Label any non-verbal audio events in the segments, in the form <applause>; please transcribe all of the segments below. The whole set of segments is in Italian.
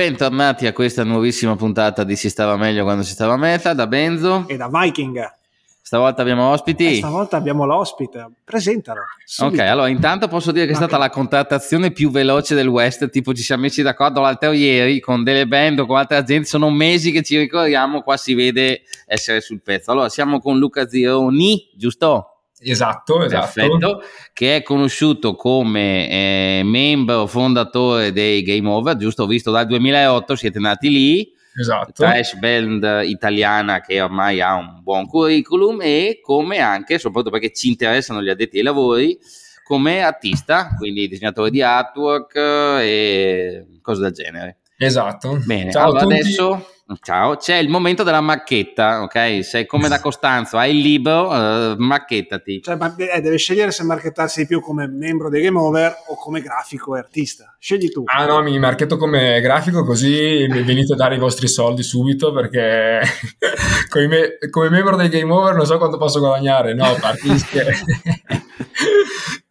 Bentornati a questa nuovissima puntata di Si stava meglio quando si stava a meta da Benzo e da Viking. Stavolta abbiamo ospiti. E stavolta abbiamo l'ospite, presentalo. Subito. Ok, allora intanto posso dire che è stata la contrattazione più veloce del West, tipo ci siamo messi d'accordo l'altro ieri con delle band o con altre aziende, sono mesi che ci ricordiamo, qua si vede essere sul pezzo. Allora siamo con Luca Zironi, giusto? Esatto, esatto. Perfetto, che è conosciuto come eh, membro fondatore dei Game Over, giusto? Ho visto dal 2008, siete nati lì. Esatto. Trash band italiana che ormai ha un buon curriculum e come anche, soprattutto perché ci interessano gli addetti ai lavori, come artista, quindi disegnatore di artwork e cose del genere. Esatto. Bene, Ciao allora adesso Ciao, c'è il momento della macchetta, ok? Sei come da <laughs> Costanzo, hai il libro, uh, macchettati. Cioè, ma eh, deve scegliere se marchettarsi di più come membro dei Game Over o come grafico e artista. Scegli tu. Ah no, mi marchetto come grafico così mi venite a dare i vostri soldi subito perché <laughs> come, me- come membro dei Game Over non so quanto posso guadagnare. No, <laughs> scherzi.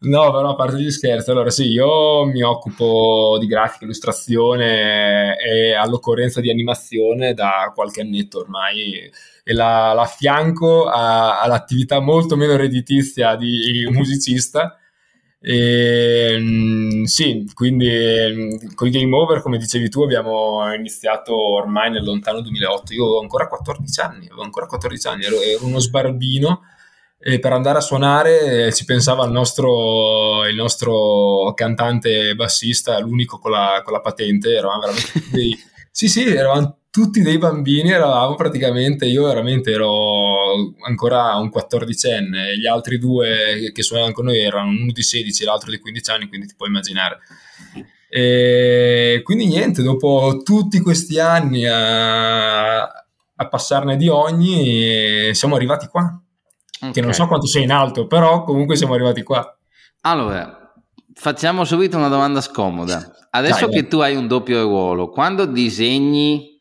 No, però a parte gli scherzi, allora sì, io mi occupo di grafica, illustrazione e all'occorrenza di animazione da qualche annetto ormai e la, la affianco a, all'attività molto meno redditizia di musicista. E, mm, sì, quindi mm, con i Game Over, come dicevi tu, abbiamo iniziato ormai nel lontano 2008. Io ho ancora 14 anni, avevo ancora 14 anni, ero, ero uno sbarbino e per andare a suonare eh, ci pensava il nostro, il nostro cantante bassista, l'unico con la, con la patente, eravamo veramente dei, <laughs> sì sì, eravamo tutti dei bambini, eravamo praticamente, io veramente ero ancora un quattordicenne, gli altri due che suonavano con noi erano uno di 16 e l'altro di 15 anni, quindi ti puoi immaginare. E quindi niente, dopo tutti questi anni a, a passarne di ogni, siamo arrivati qua okay. che non so quanto sei in alto, però comunque siamo arrivati qua. Allora, facciamo subito una domanda scomoda. Adesso Dai, che tu hai un doppio ruolo, quando disegni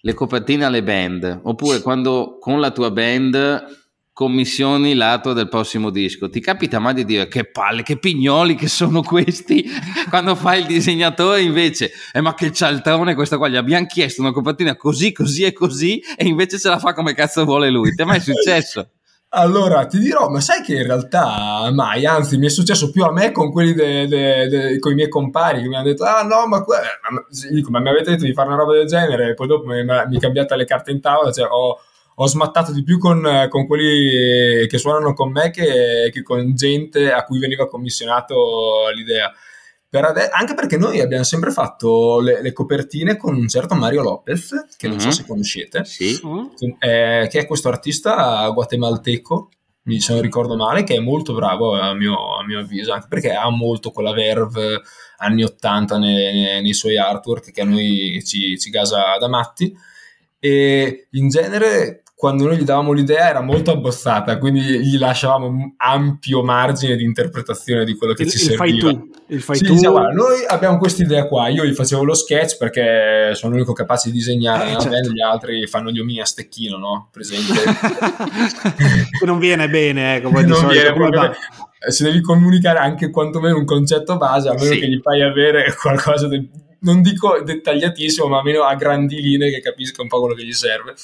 le copertine alle band, oppure quando con la tua band commissioni l'atto del prossimo disco. Ti capita mai di dire che palle, che pignoli che sono questi? <laughs> Quando fai il disegnatore invece, eh, ma che cialtrone questo qua, gli abbiamo chiesto una copertina così, così e così e invece se la fa come cazzo vuole lui. Ti è mai <laughs> successo? Allora, ti dirò, ma sai che in realtà mai, anzi, mi è successo più a me con quelli de, de, de, con i miei compari che mi hanno detto, ah no, ma, que-, ma, dico, ma mi avete detto di fare una roba del genere, e poi dopo mi, mi cambiate le carte in tavola, cioè ho, ho smattato di più con, con, quelli che suonano con me che, che con gente a cui veniva commissionato l'idea. Per ade- anche perché noi abbiamo sempre fatto le, le, copertine con un certo Mario Lopez, che non mm-hmm. so mhm. se conoscete, sì. eh, che è questo artista guatemalteco, mi se non ricordo male, che è molto bravo a mio, a mio avviso, anche perché ha molto quella verve anni 80 nei, nei, nei suoi artwork che a noi ci, ci gasa da matti. E in genere quando noi gli davamo l'idea era molto abbozzata, quindi gli lasciavamo ampio margine di interpretazione di quello che il, ci il serviva. Fai tu, il fai sì, tu. Diceva, guarda, noi abbiamo questa idea qua, io gli facevo lo sketch perché sono l'unico capace di disegnare, eh, certo. gli altri fanno gli omini a stecchino, no? Presente? <laughs> non viene bene, eh, <laughs> come non viene proprio se devi comunicare anche quantomeno un concetto base, a meno sì. che gli fai avere qualcosa del, non dico dettagliatissimo, ma almeno a grandi linee che capisca un po' quello che gli serve.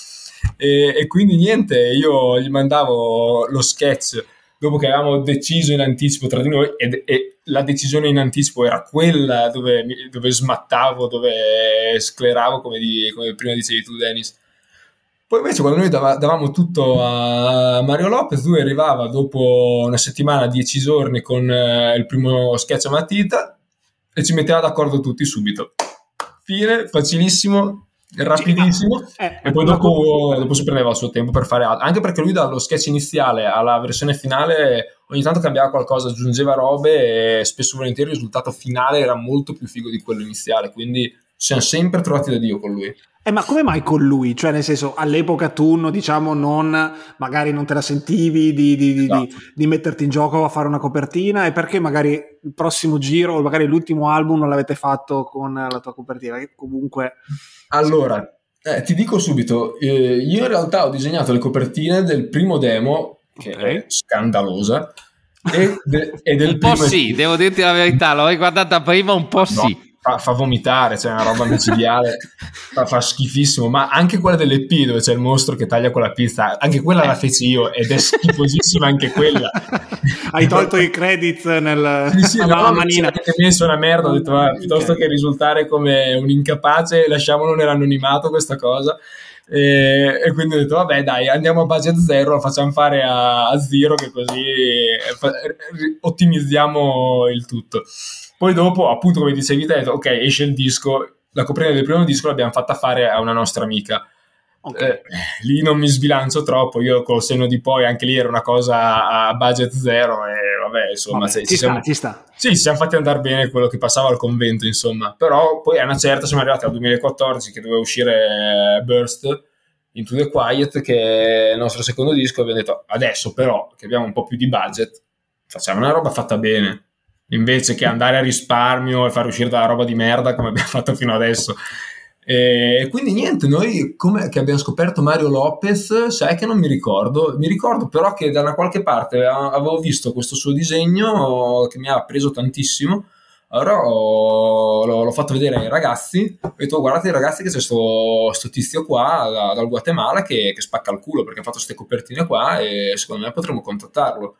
E, e quindi niente, io gli mandavo lo sketch dopo che avevamo deciso in anticipo tra di noi e, e la decisione in anticipo era quella dove, dove smattavo, dove scleravo, come, di, come, prima dicevi tu Dennis. Poi invece quando noi dav- davamo tutto a Mario Lopez, lui arrivava dopo una settimana, dieci giorni con uh, il primo sketch a matita e ci metteva d'accordo tutti subito. Fine, facilissimo, rapidissimo. Eh, e poi dopo, dopo, si prendeva il suo tempo per fare altro. Anche perché lui dallo sketch iniziale alla versione finale ogni tanto cambiava qualcosa aggiungeva robe e spesso volentieri il risultato finale era molto più figo di quello iniziale. Quindi siamo sempre trovati da Dio con lui eh, ma come mai con lui? Cioè, nel senso, all'epoca tu, diciamo, non, magari non te la sentivi di, di, di, esatto. di, metterti in gioco a fare una copertina e perché magari il prossimo giro o magari l'ultimo album non l'avete fatto con la tua copertina? Che comunque... Allora, eh, ti dico subito, eh, io in realtà ho disegnato le copertine del primo demo, che okay. è scandalosa, e, de- e del un po' sì, dedevo dirti la verità, l'ho riguardata prima un po' no. sì fa, fa, vomitare, cioè una roba micidiale, <laughs> fa, fa, schifissimo, ma anche quella dell'EP dove c'è il mostro che taglia con la pizza, anche quella la feci io ed è schifosissima anche quella. <laughs> Hai tolto i credit nel, sì, sì, no, manina. Ho messo una merda, ho detto ah, piuttosto okay. che risultare come un incapace lasciamolo nell'anonimato questa cosa. E, e, quindi ho detto vabbè dai andiamo a budget zero lo facciamo fare a, a zero che così eh, ottimizziamo il tutto poi dopo, appunto, come dicevi te, ok, esce il disco, la copertina del primo disco l'abbiamo fatta fare a una nostra amica. Okay. Eh, lì non mi sbilancio troppo, io col senno di poi anche lì era una cosa a budget zero e vabbè, insomma, vabbè, se, ci, siamo, ci sta. Sì, ci siamo fatti andare bene quello che passava al convento, insomma. Però poi a una certa siamo arrivati al 2014 che doveva uscire Burst Into the Quiet, che è il nostro secondo disco, abbiamo detto adesso però che abbiamo un po' più di budget, facciamo una roba fatta bene invece che andare a risparmio e far uscire dalla roba di merda come abbiamo <laughs> fatto fino adesso. E quindi niente, noi come che abbiamo scoperto Mario Lopez, sai che non mi ricordo, mi ricordo però che da una qualche parte avevo visto questo suo disegno che mi ha preso tantissimo. Allora ho, l'ho, fatto vedere ai ragazzi, ho detto guardate i ragazzi che c'è questo tizio qua da, dal Guatemala che, che, spacca il culo perché ha fatto queste copertine qua e secondo me potremmo contattarlo.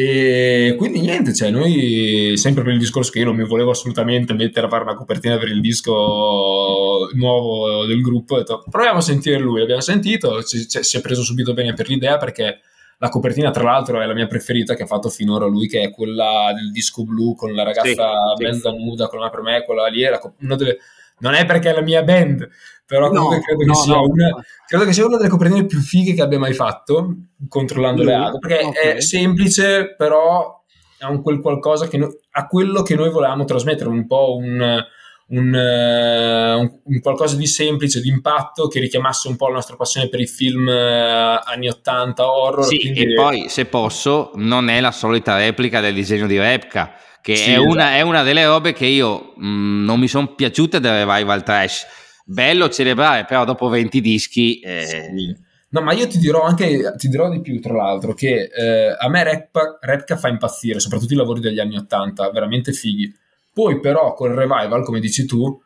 E quindi niente, cioè noi sempre per il discorso che io non mi volevo assolutamente mettere a fare una copertina per il disco nuovo del gruppo, ho detto proviamo a sentire lui, abbiamo sentito, ci, ci, si è preso subito bene per l'idea perché la copertina tra l'altro è la mia preferita che ha fatto finora lui, che è quella del disco blu con la ragazza sì, mezza sì. nuda, con la per me, quella lì era una delle... Non è perché è la mia band, però comunque no, credo, che no, no. Una, credo, che sia una, delle copertine più fighe che abbia mai fatto, controllando le altre, perché okay. è semplice, però ha un quel qualcosa che no, ha quello che noi volevamo trasmettere, un po' un, un, uh, un, un, qualcosa di semplice, di impatto, che richiamasse un po' la nostra passione per i film uh, anni 80 horror. Sì, quindi... e poi, se posso, non è la solita replica del disegno di Repka, che sì, è, esatto. una, è, una, delle robe che io mh, mm, non mi sono piaciute del revival trash bello celebrare, però dopo 20 dischi... Eh... Sì. No, ma io ti dirò anche, ti dirò di più, tra l'altro, che eh, a me Repka, Repka fa impazzire, soprattutto i lavori degli anni 80, veramente fighi. Poi però col revival, come dici tu,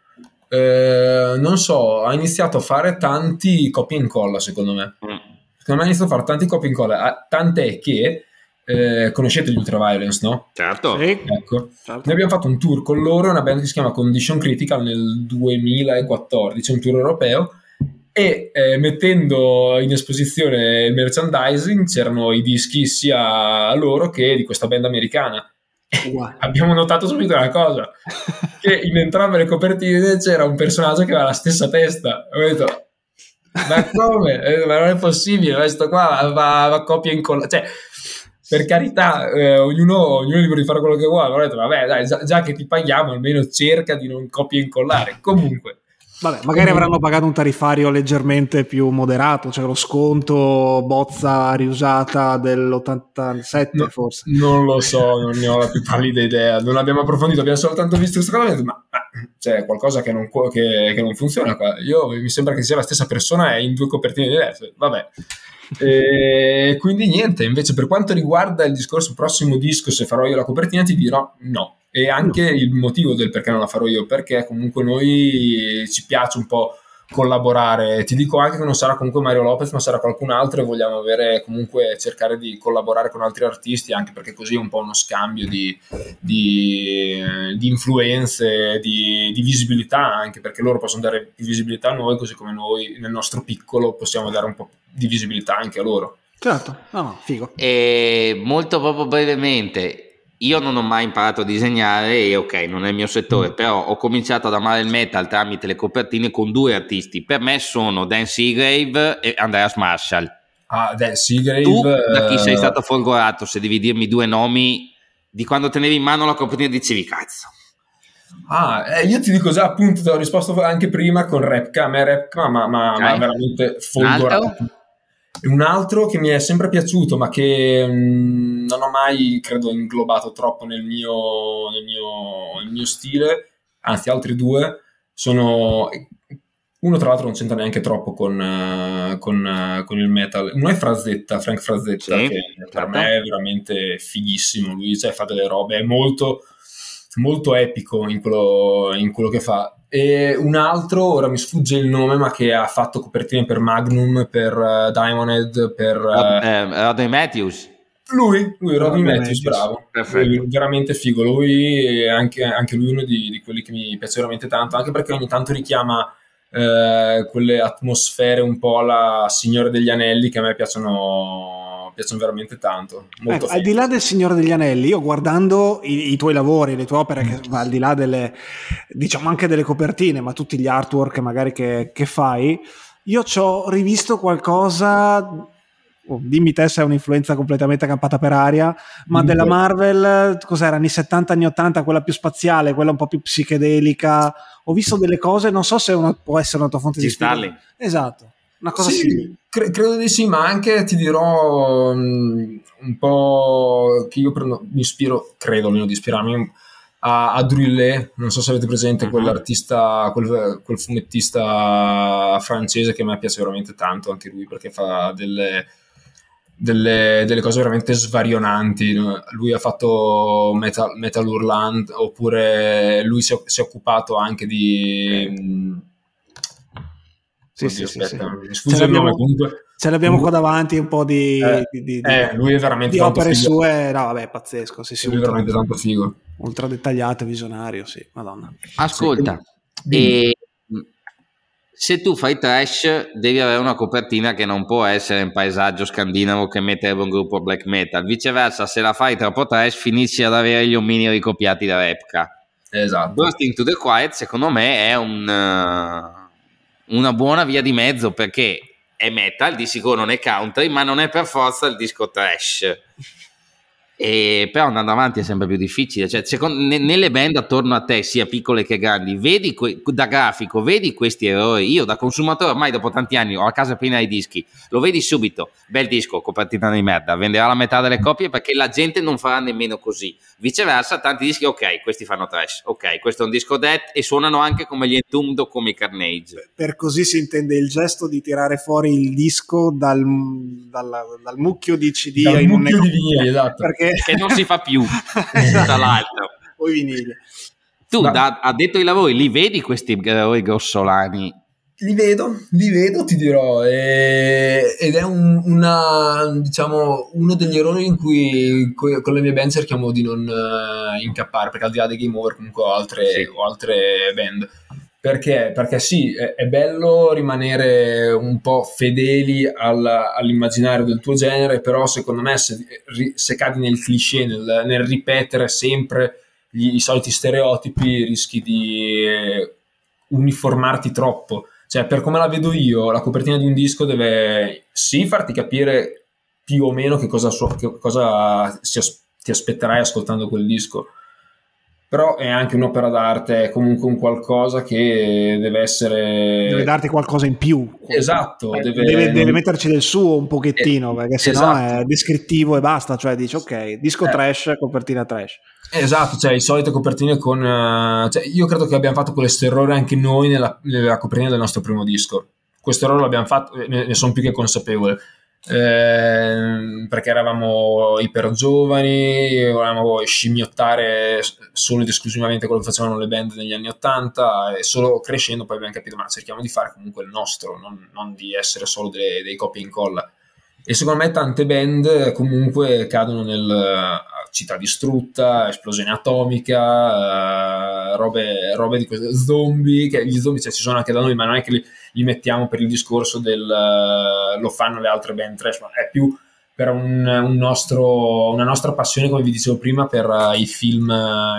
eh, non so, ha iniziato a fare tanti copia e incolla, secondo me. Mm. Secondo me ha iniziato a fare tanti copia e incolla, tant'è che eh, conoscete gli Ultraviolence, no? Certo. Sì. Ecco. certo. Noi abbiamo fatto un tour con loro, una band che si chiama Condition Critical nel 2014, un tour europeo, e eh, mettendo in esposizione il merchandising c'erano i dischi sia loro che di questa band americana. Wow. <laughs> abbiamo notato subito una cosa, che in entrambe le copertine c'era un personaggio che aveva la stessa testa. Ho detto, ma come? Eh, ma non è possibile, questo qua va, va copia e incolla. Cioè, per carità, eh, ognuno, ognuno è libero di fare quello che vuole. Ho detto, vabbè, dai, già, già, che ti paghiamo, almeno cerca di non copia e incollare. Comunque. Vabbè, magari avranno pagato un tariffario leggermente più moderato, cioè lo sconto bozza riusata dell'87 no, forse. Non lo so, non ne ho la più pallida idea, non abbiamo approfondito, abbiamo soltanto visto questa cosa, ma, ma c'è qualcosa che non, che, che non funziona qua. Io mi sembra che sia la stessa persona e in due copertine diverse. Vabbè. E quindi niente, invece per quanto riguarda il discorso prossimo disco, se farò io la copertina, ti dirò no. E anche il motivo del perché non la farò io, perché comunque noi ci piace un po' collaborare. Ti dico anche che non sarà comunque Mario Lopez, ma sarà qualcun altro e vogliamo avere comunque cercare di collaborare con altri artisti, anche perché così è un po' uno scambio di, di, di influenze, di, di, visibilità, anche perché loro possono dare più visibilità a noi, così come noi nel nostro piccolo possiamo dare un po' di visibilità anche a loro. Certo, no, no, figo. E molto proprio brevemente, io non ho mai imparato a disegnare e ok, non è il mio settore, mm. però ho cominciato ad amare il metal tramite le copertine con due artisti. Per me sono Dan Seagrave e Andreas Marshall. Ah, Dan Seagrave. Tu, da chi sei stato folgorato, se devi dirmi due nomi di quando tenevi in mano la copertina dicevi cazzo. Ah, eh, io ti dico già appunto, ti ho risposto anche prima con Repka, a me Repka ma, ma, ma veramente folgorato un altro che mi è sempre piaciuto, ma che mh, mm, non ho mai, credo, inglobato troppo nel mio, nel mio, nel mio stile, anzi altri due, sono... Uno tra l'altro non c'entra neanche troppo con, uh, con, uh, con il metal. Uno è Frazzetta, Frank Frazzetta, sì, che certo. per me è veramente fighissimo. Lui cioè, fa delle robe, è molto molto epico in quello, in quello che fa. E un altro, ora mi sfugge il nome, ma che ha fatto copertine per Magnum, per uh, Diamond Head, per... Uh, eh, Rodney Matthews. Lui, lui Rodney Matthews, Matthews, bravo. Perfetto. veramente figo. Lui è anche, anche lui uno di, di, quelli che mi piace veramente tanto, anche perché ogni tanto richiama eh, quelle atmosfere un po' alla Signore degli Anelli che a me piacciono, piacciono veramente tanto. Ecco, al di là del Signore degli Anelli, io guardando i, i tuoi lavori, le tue opere, che, al di là delle, diciamo anche delle copertine, ma tutti gli artwork magari che, che fai, io ci ho rivisto qualcosa Oh, dimmi te se è un'influenza completamente campata per aria, ma mm, della Marvel, cos'era, anni 70, anni 80, quella più spaziale, quella un po' più psichedelica, ho visto delle cose, non so se una, può essere una tua fonte Ci di ispirazione. Esatto, una cosa sì, simile. Cre- credo di sì, ma anche ti dirò um, un po' che io prendo, mi ispiro, credo almeno di ispirarmi a, a Drullet, non so se avete presente uh-huh. quell'artista, quel, quel fumettista francese che a me piace veramente tanto, anche lui perché fa delle delle, delle, cose veramente svarionanti. Lui ha fatto Metal, Metal Urland, oppure lui si è, si è occupato anche di. Mm, sì, Oddio, sì, aspetta, sì, sì. Ce, l'abbiamo, comunque, ce l'abbiamo qua davanti un po' di, eh, di, di, eh, lui è veramente di opere figo. sue. No, vabbè, pazzesco. Sì, sì, lui è veramente tanto figo. Ultra dettagliato, visionario, sì, madonna. Ascolta, e se tu fai trash devi avere una copertina che non può essere un paesaggio scandinavo che metterebbe un gruppo black metal viceversa se la fai troppo trash finisci ad avere gli omini ricopiati da Repka esatto Bursting to the Quiet secondo me è un, uh, una buona via di mezzo perché è metal di sicuro non è country ma non è per forza il disco trash e però andando avanti è sempre più difficile. Cioè, secondo, nelle band attorno a te, sia piccole che grandi, vedi que, da grafico, vedi questi errori. Io da consumatore ormai dopo tanti anni ho a casa piena di dischi, lo vedi subito, bel disco, copertina di merda, venderà la metà delle copie perché la gente non farà nemmeno così. Viceversa, tanti dischi, ok, questi fanno trash, ok, questo è un disco death e suonano anche come gli Entombed o come i Carnage. Per così si intende il gesto di tirare fuori il disco dal, dal, dal mucchio di CD dal mucchio di vinili, esatto. Perché che non si fa più, esatto. <laughs> tra l'altro. Poi vinile. Tu, da, addetto ai lavori, li vedi questi eroi grossolani? Li vedo, li vedo, ti dirò, e, ed è un, una, diciamo, uno degli errori in cui con le mie band cerchiamo di non uh, incappare, perché al di là dei game over comunque ho altre, sì. ho altre band perché? Perché sì, è, è, bello rimanere un po' fedeli al, all'immaginario del tuo genere, però secondo me se, se cadi nel cliché, nel, nel ripetere sempre gli, i soliti stereotipi, rischi di eh, uniformarti troppo. Cioè, per come la vedo io, la copertina di un disco deve sì farti capire più o meno che cosa, che cosa ti aspetterai ascoltando quel disco però è anche un'opera d'arte, è comunque un qualcosa che deve essere... Deve darti qualcosa in più. Esatto. Eh, deve... Deve, deve, metterci del suo un pochettino, eh, perché sennò esatto. è descrittivo e basta, cioè dici ok, disco eh. trash, copertina trash. Esatto, cioè le solite copertine con... Uh, cioè, io credo che abbiamo fatto questo errore anche noi nella, nella copertina del nostro primo disco. Questo errore l'abbiamo fatto, ne, ne sono più che consapevole eh, perché eravamo iper giovani, volevamo scimmiottare solo ed esclusivamente quello che facevano le band negli anni 80 e solo crescendo poi abbiamo capito ma cerchiamo di fare comunque il nostro, non, non di essere solo dei, dei copie e incolla. E secondo me tante band comunque cadono nel uh, città distrutta, esplosione atomica, robe, robe, di queste zombie, che gli zombie cioè, ci sono anche da noi, ma non è che li, li mettiamo per il discorso del uh, lo fanno le altre band trash, ma è più per un, un nostro, una nostra passione, come vi dicevo prima, per i film,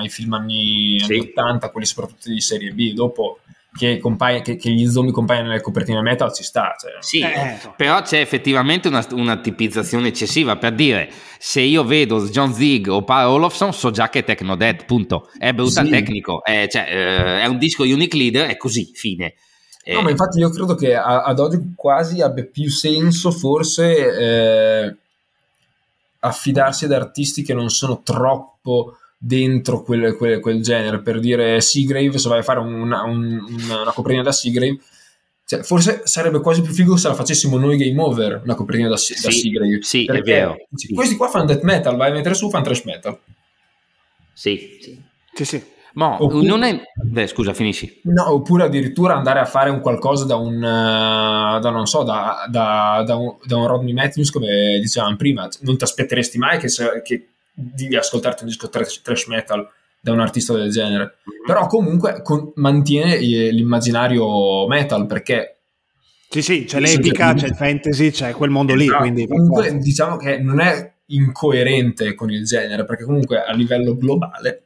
i film anni, sì. anni 80, quelli soprattutto di serie B. Dopo che, compaia, che, che, gli zombie compaiono nelle copertine metal ci sta. Cioè. Sì, eh. però c'è effettivamente una, una, tipizzazione eccessiva per dire se io vedo John Zig o Paul Olofsson so già che è Techno Dead, punto. È brutal sì. tecnico, è, cioè, eh, è, un disco unique leader, è così, fine. No, ma infatti io credo che ad oggi quasi abbia più senso forse eh, affidarsi ad artisti che non sono troppo dentro quel, quel, quel, genere per dire Seagrave se vai a fare una, un, una, copertina da Seagrave cioè, forse sarebbe quasi più figo se la facessimo noi Game Over una copertina da, sì, da Seagrave sì è vero questi qua fanno death metal vai a mettere su fan trash metal sì, sì. Sì, sì. Ma oppure, non è... Beh, scusa, finisci. No, oppure addirittura andare a fare un qualcosa da un, uh, da non so, da, da, da, un, da un Rodney Matthews, come dicevamo prima. Non ti aspetteresti mai che, se, che di ascoltarti un disco trash, trash, metal da un artista del genere. Mm-hmm. Però comunque con, mantiene l'immaginario metal, perché... Sì, sì, c'è l'epica, c'è il fantasy, c'è quel mondo lì, esatto. quindi... Comunque diciamo che non è incoerente con il genere, perché comunque a livello globale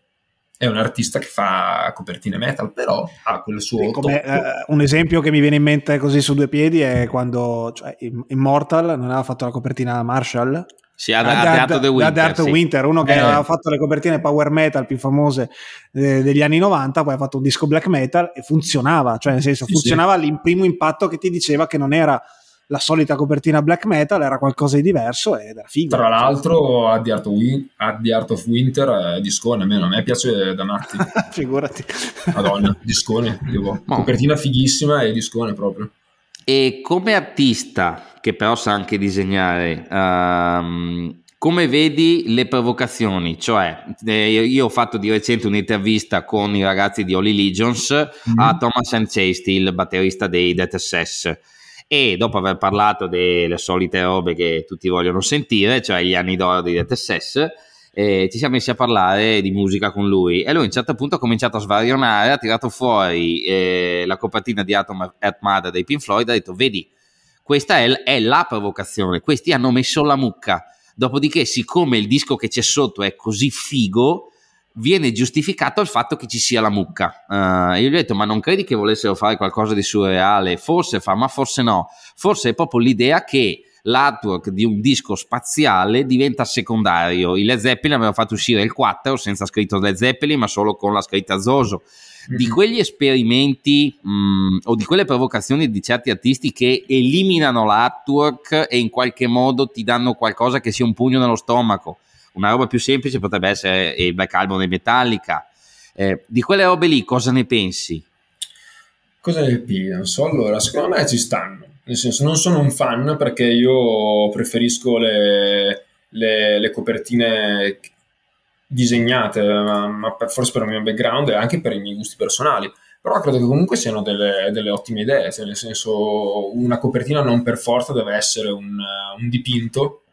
è un artista che fa copertine metal, però ha quel suo... Come, eh, un esempio che mi viene in mente così su due piedi è quando cioè, Immortal non aveva fatto la copertina Marshall. Sì, ha dato The Winter. Art sì. Winter, uno che eh. aveva fatto le copertine power metal più famose eh, degli anni 90, poi ha fatto un disco black metal e funzionava, cioè nel senso sì, funzionava sì. il primo impatto che ti diceva che non era la solita copertina black metal, era qualcosa di diverso ed era figo. Tra l'altro, a The Art of, Win- The Art of Winter è discone, almeno a me piace da matti. <laughs> Figurati. Madonna, discone, dico. copertina fighissima e discone proprio. E come artista, che però sa anche disegnare, um, come vedi le provocazioni? Cioè, eh, io ho fatto di recente un'intervista con i ragazzi di Holy Legions mm. a Thomas Chasty, il batterista dei Death SS e dopo aver parlato delle solite robe che tutti vogliono sentire, cioè gli anni d'oro di Death SS, eh, ci siamo messi a parlare di musica con lui e lui a un certo punto ha cominciato a svarionare, ha tirato fuori eh, la copertina di Atom at Mother dei Pink Floyd e ha detto vedi, questa è, è la provocazione, questi hanno messo la mucca, dopodiché siccome il disco che c'è sotto è così figo, viene giustificato il fatto che ci sia la mucca. Uh, io gli ho detto, ma non credi che volessero fare qualcosa di surreale? Forse fa, ma forse no. Forse è proprio l'idea che l'artwork di un disco spaziale diventa secondario. I Led Zeppelin avevano fatto uscire il 4 senza scritto Led Zeppelin, ma solo con la scritta Zoso. Di mm-hmm. quegli esperimenti mh, mm, o di quelle provocazioni di certi artisti che eliminano l'artwork e in qualche modo ti danno qualcosa che sia un pugno nello stomaco una roba più semplice potrebbe essere il Black Album di Metallica. Eh, di quelle robe lì cosa ne pensi? Cosa ne penso? Allora, secondo me ci stanno. Nel senso, non sono un fan perché io preferisco le, le, le copertine disegnate, ma, ma forse per il mio background e anche per i miei gusti personali. Però credo che comunque siano delle, delle ottime idee, cioè nel senso una copertina non per forza deve essere un, un dipinto,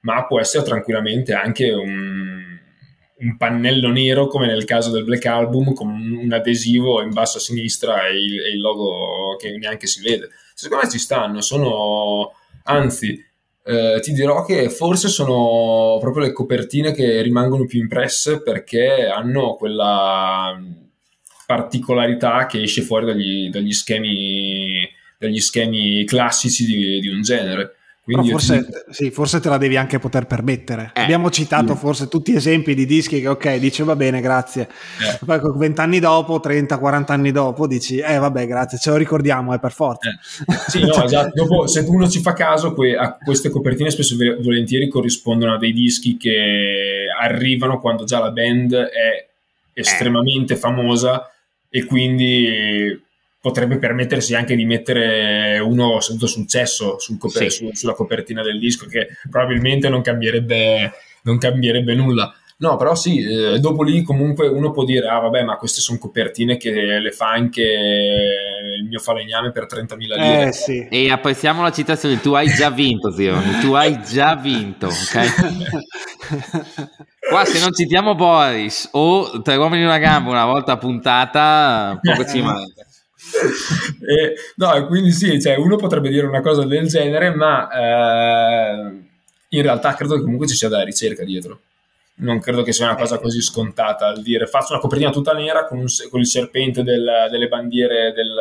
ma può essere tranquillamente anche un, un, pannello nero come nel caso del Black Album con un adesivo in basso a sinistra e il, e il logo che neanche si vede. Secondo me ci stanno, sono anzi eh, ti dirò che forse sono proprio le copertine che rimangono più impresse perché hanno quella particolarità che esce fuori dagli, dagli, schemi, dagli schemi classici di, di un genere. Forse, ti... sì, forse, te la devi anche poter permettere. Eh, Abbiamo citato sì. forse tutti esempi di dischi che, ok, dice va bene, grazie. Eh. Poi vent'anni dopo, 30, 40 anni dopo, dici, eh vabbè, grazie, ce lo ricordiamo, è per forza. Eh. Sì, no, <laughs> esatto. Dopo, se uno ci fa caso, que- a queste copertine spesso e volentieri corrispondono a dei dischi che arrivano quando già la band è estremamente famosa e quindi potrebbe permettersi anche di mettere uno senza successo sul coper- sì. su, sulla copertina del disco, che probabilmente non cambierebbe, non cambierebbe nulla. No, però sì, eh, dopo lì comunque uno può dire, ah vabbè, ma queste sono copertine che le fa anche il mio falegname per 30.000 lire. Eh, sì. E apprezziamo la citazione, tu hai già vinto, zio, tu hai già vinto, <laughs> ok? Qua se non citiamo Boris o Tre uomini in una gamba una volta puntata, poco ci manca e, no, quindi sì, cioè, uno potrebbe dire una cosa del genere, ma eh, in realtà credo che comunque ci sia della ricerca dietro. Non credo che sia una cosa così scontata al dire faccio una copertina tutta nera con, un, con il serpente del, delle bandiere del,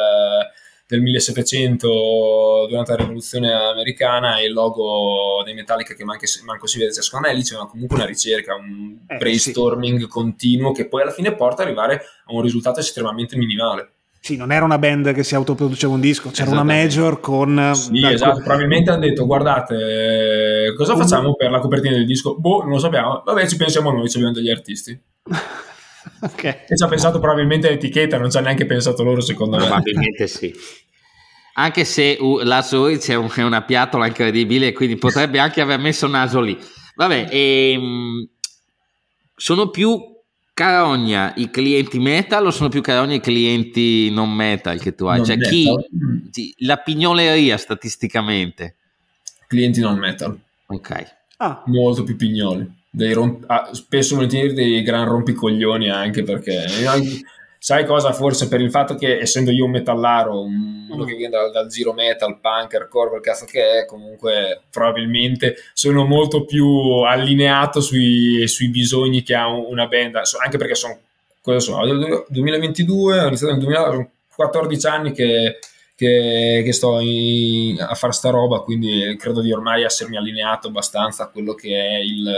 del 1700 durante la rivoluzione americana e il logo dei Metallica che manco, manco si vede. Cioè, secondo me lì c'è comunque una ricerca, un eh, brainstorming sì. continuo che poi alla fine porta ad arrivare a un risultato estremamente minimale. Sì, non era una band che si autoproduceva un disco, c'era una major con... Sì, esatto, co- probabilmente hanno detto, guardate, cosa facciamo per la copertina del disco? Boh, non lo sappiamo, vabbè ci pensiamo noi, ci abbiamo degli artisti. <laughs> ok. E ci ha pensato probabilmente l'etichetta, non ci ha neanche pensato loro secondo me. Probabilmente sì. Anche se uh, la Zoic è, un, è una piatola incredibile, quindi potrebbe anche aver messo naso lì. Vabbè, ehm, sono più carogna i clienti metal o sono più carogna i clienti non metal che tu hai? Non cioè metal. chi la pignoleria statisticamente? Clienti non metal. Ok. Ah. Molto più pignoli. Romp- ah, spesso volentieri dei gran rompicoglioni anche perché sai cosa? Forse per il fatto che essendo io un metallaro uno che viene dal, dal zero metal punk hardcore quel cazzo che è comunque probabilmente sono molto più allineato sui, sui bisogni che ha una band. Anche perché sono cosa sono 2022 ho iniziato nel 2014 anni che che, che sto in, a fare sta roba, quindi credo di ormai essermi allineato abbastanza a quello che è il,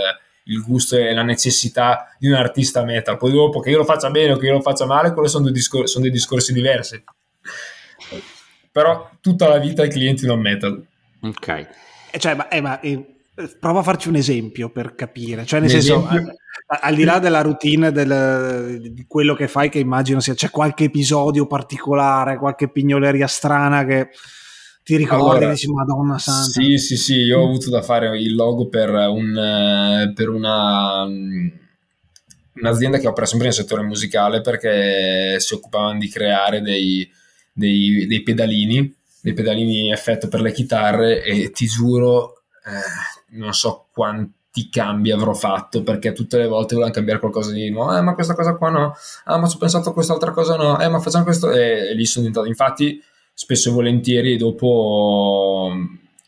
il gusto e la necessità di un artista metal. Poi dopo che io lo faccia bene o che io lo faccia male, quello sono dei discorsi, sono dei discorsi diversi. Però tutta la vita i clienti non metal. Ok. Eh, cioè, ma, eh, ma eh, prova a farci un esempio per capire. Cioè, nel un senso, esempio? al di là della routine del, di quello che fai, che immagino sia c'è qualche episodio particolare, qualche pignoleria strana che ti ricordi? Allora, dici Madonna Santa. Sì, sì, sì, io ho avuto da fare il logo per, un, per una un'azienda che opera sempre nel settore musicale perché si occupavano di creare dei, dei, dei pedalini, dei pedalini effetto per le chitarre e ti giuro, eh, non so quanti ti cambi avrò fatto perché tutte le volte volevano cambiare qualcosa di nuovo. Eh ma questa cosa qua no. Ah ma ci ho pensato a quest'altra cosa no. Eh ma facciamo questo. E, e lì sono diventato. Infatti spesso e volentieri dopo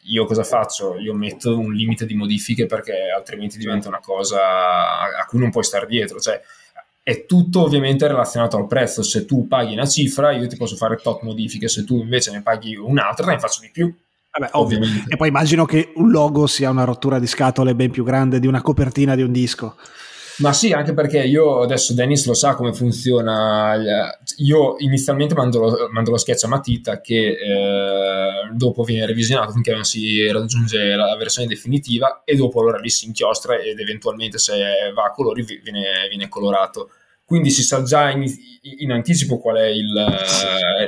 io cosa faccio? Io metto un limite di modifiche perché altrimenti diventa una cosa a cui non puoi stare dietro cioè è tutto ovviamente relazionato al prezzo se tu paghi una cifra io ti posso fare tot modifiche se tu invece ne paghi un'altra ne faccio di più Vabbè, Ovviamente. E poi immagino che un logo sia una rottura di scatole ben più grande di una copertina di un disco. Ma sì, anche perché io adesso Dennis lo sa come funziona. Io inizialmente mando lo, mando lo sketch a matita che eh, dopo viene revisionato finché non si raggiunge la versione definitiva e dopo allora lì si inchiostra ed eventualmente se va a colori viene, viene colorato. Quindi si sa già in, in anticipo qual è il,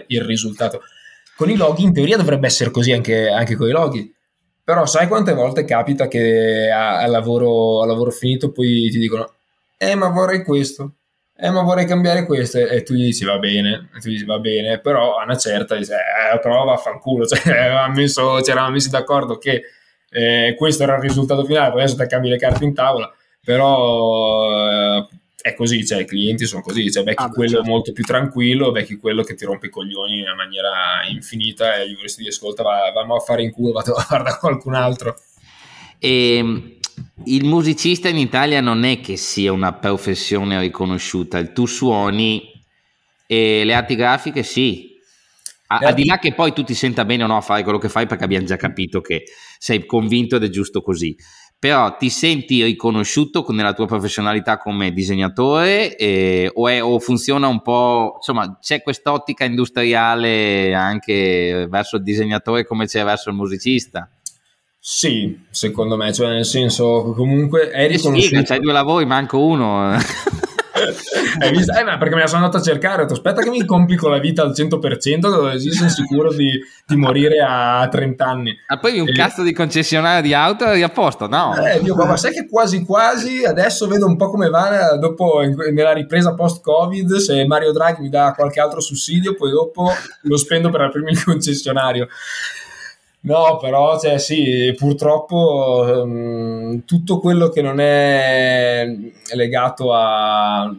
il risultato. Con i loghi in teoria dovrebbe essere così anche, anche con i loghi. Però sai quante volte capita che al lavoro, lavoro finito poi ti dicono eh ma vorrei questo, eh ma vorrei cambiare questo. E tu gli dici va bene, e tu dici va bene, però a una certa dici eh prova a fanculo, <laughs> cioè, messo, ci eravamo messi d'accordo che eh, questo era il risultato finale, poi adesso ti cambi le carte in tavola, però eh, è così, cioè i clienti sono così, cioè becchi ah, quello certo. molto più tranquillo, becchi quello che ti rompe i coglioni in una maniera infinita e gli vorresti dire ascolta va, va a fare in culo, vado a fare da qualcun altro. E ehm, il musicista in Italia non è che sia una professione riconosciuta, tu suoni e le arti grafiche sì. A, al di là che poi tu ti senta bene o no a fare quello che fai perché abbiamo già capito che sei convinto ed è giusto così però ti senti riconosciuto nella tua professionalità come disegnatore eh, o, è, o, funziona un po', insomma c'è quest'ottica industriale anche verso il disegnatore come c'è verso il musicista? Sì, secondo me, cioè nel senso comunque è riconosciuto. Sì, c'hai due lavori, manco uno. <laughs> Hai visto? Eh, perché me la sono andato a cercare, ho detto, aspetta che mi complico la vita al 100%, così sono sicuro di, di morire a 30 anni. Ma poi un e... cazzo di concessionario di auto è a posto, no? Eh, dico, ma sai che quasi quasi adesso vedo un po' come va dopo nella ripresa post-Covid, se Mario Draghi mi dà qualche altro sussidio, poi dopo lo spendo per aprirmi il concessionario. No, però cioè, sì, purtroppo um, tutto quello che non è legato a, a,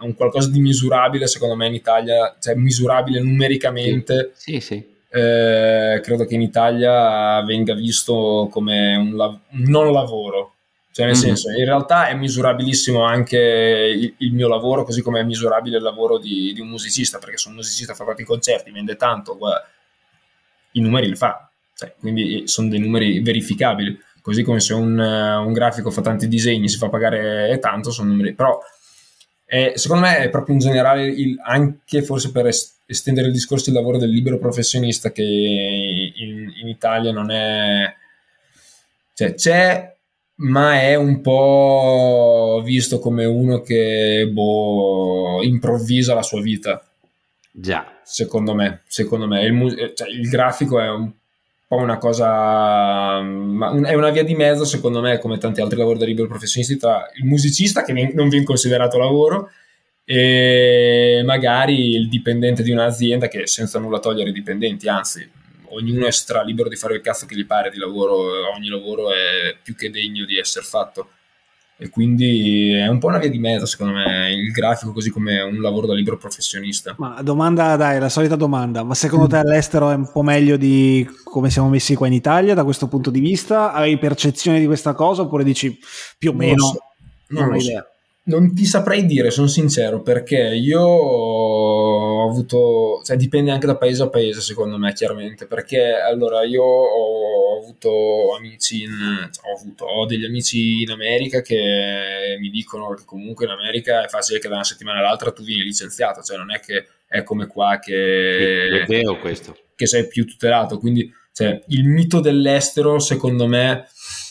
un qualcosa di misurabile, secondo me in Italia, cioè misurabile numericamente, sì, sì. Eh, credo che in Italia venga visto come un, un non lavoro. Cioè, nel mm-hmm. senso, in realtà è misurabilissimo anche il, il, mio lavoro, così come è misurabile il lavoro di, di un musicista, perché se un musicista fa qualche concerti, vende tanto, guarda, i numeri li fa, cioè, quindi sono dei numeri verificabili, così come se un, un grafico fa tanti disegni, si fa pagare tanto, sono numeri, però è, secondo me è proprio in generale, il, anche forse per est- estendere il discorso del lavoro del libero professionista che in, in Italia non è... Cioè, c'è, ma è un po' visto come uno che boh, improvvisa la sua vita. Già. Secondo me, secondo me. Il, mu- cioè, il grafico è un po' una cosa, è una via di mezzo secondo me, come tanti altri lavori da libero professionisti, tra il musicista che non viene considerato lavoro e magari il dipendente di un'azienda che senza nulla togliere i dipendenti, anzi ognuno è stra libero di fare il cazzo che gli pare di lavoro, ogni lavoro è più che degno di essere fatto e quindi è un po' una via di mezzo secondo me il grafico così come un lavoro da libero professionista. Ma domanda dai la solita domanda. Ma secondo te all'estero è un po' meglio di come siamo messi qua in Italia da questo punto di vista? Hai percezione di questa cosa oppure dici più o meno? non, so. non, non ho idea. Non ti saprei dire, sono sincero, perché io ho avuto, cioè dipende anche da paese a paese secondo me chiaramente, perché allora io ho avuto amici, in, ho, avuto, ho degli amici in America che mi dicono che comunque in America è facile che da una settimana all'altra tu vieni licenziato, cioè non è che è come qua che, è vero questo. che sei più tutelato, quindi cioè, il mito dell'estero secondo me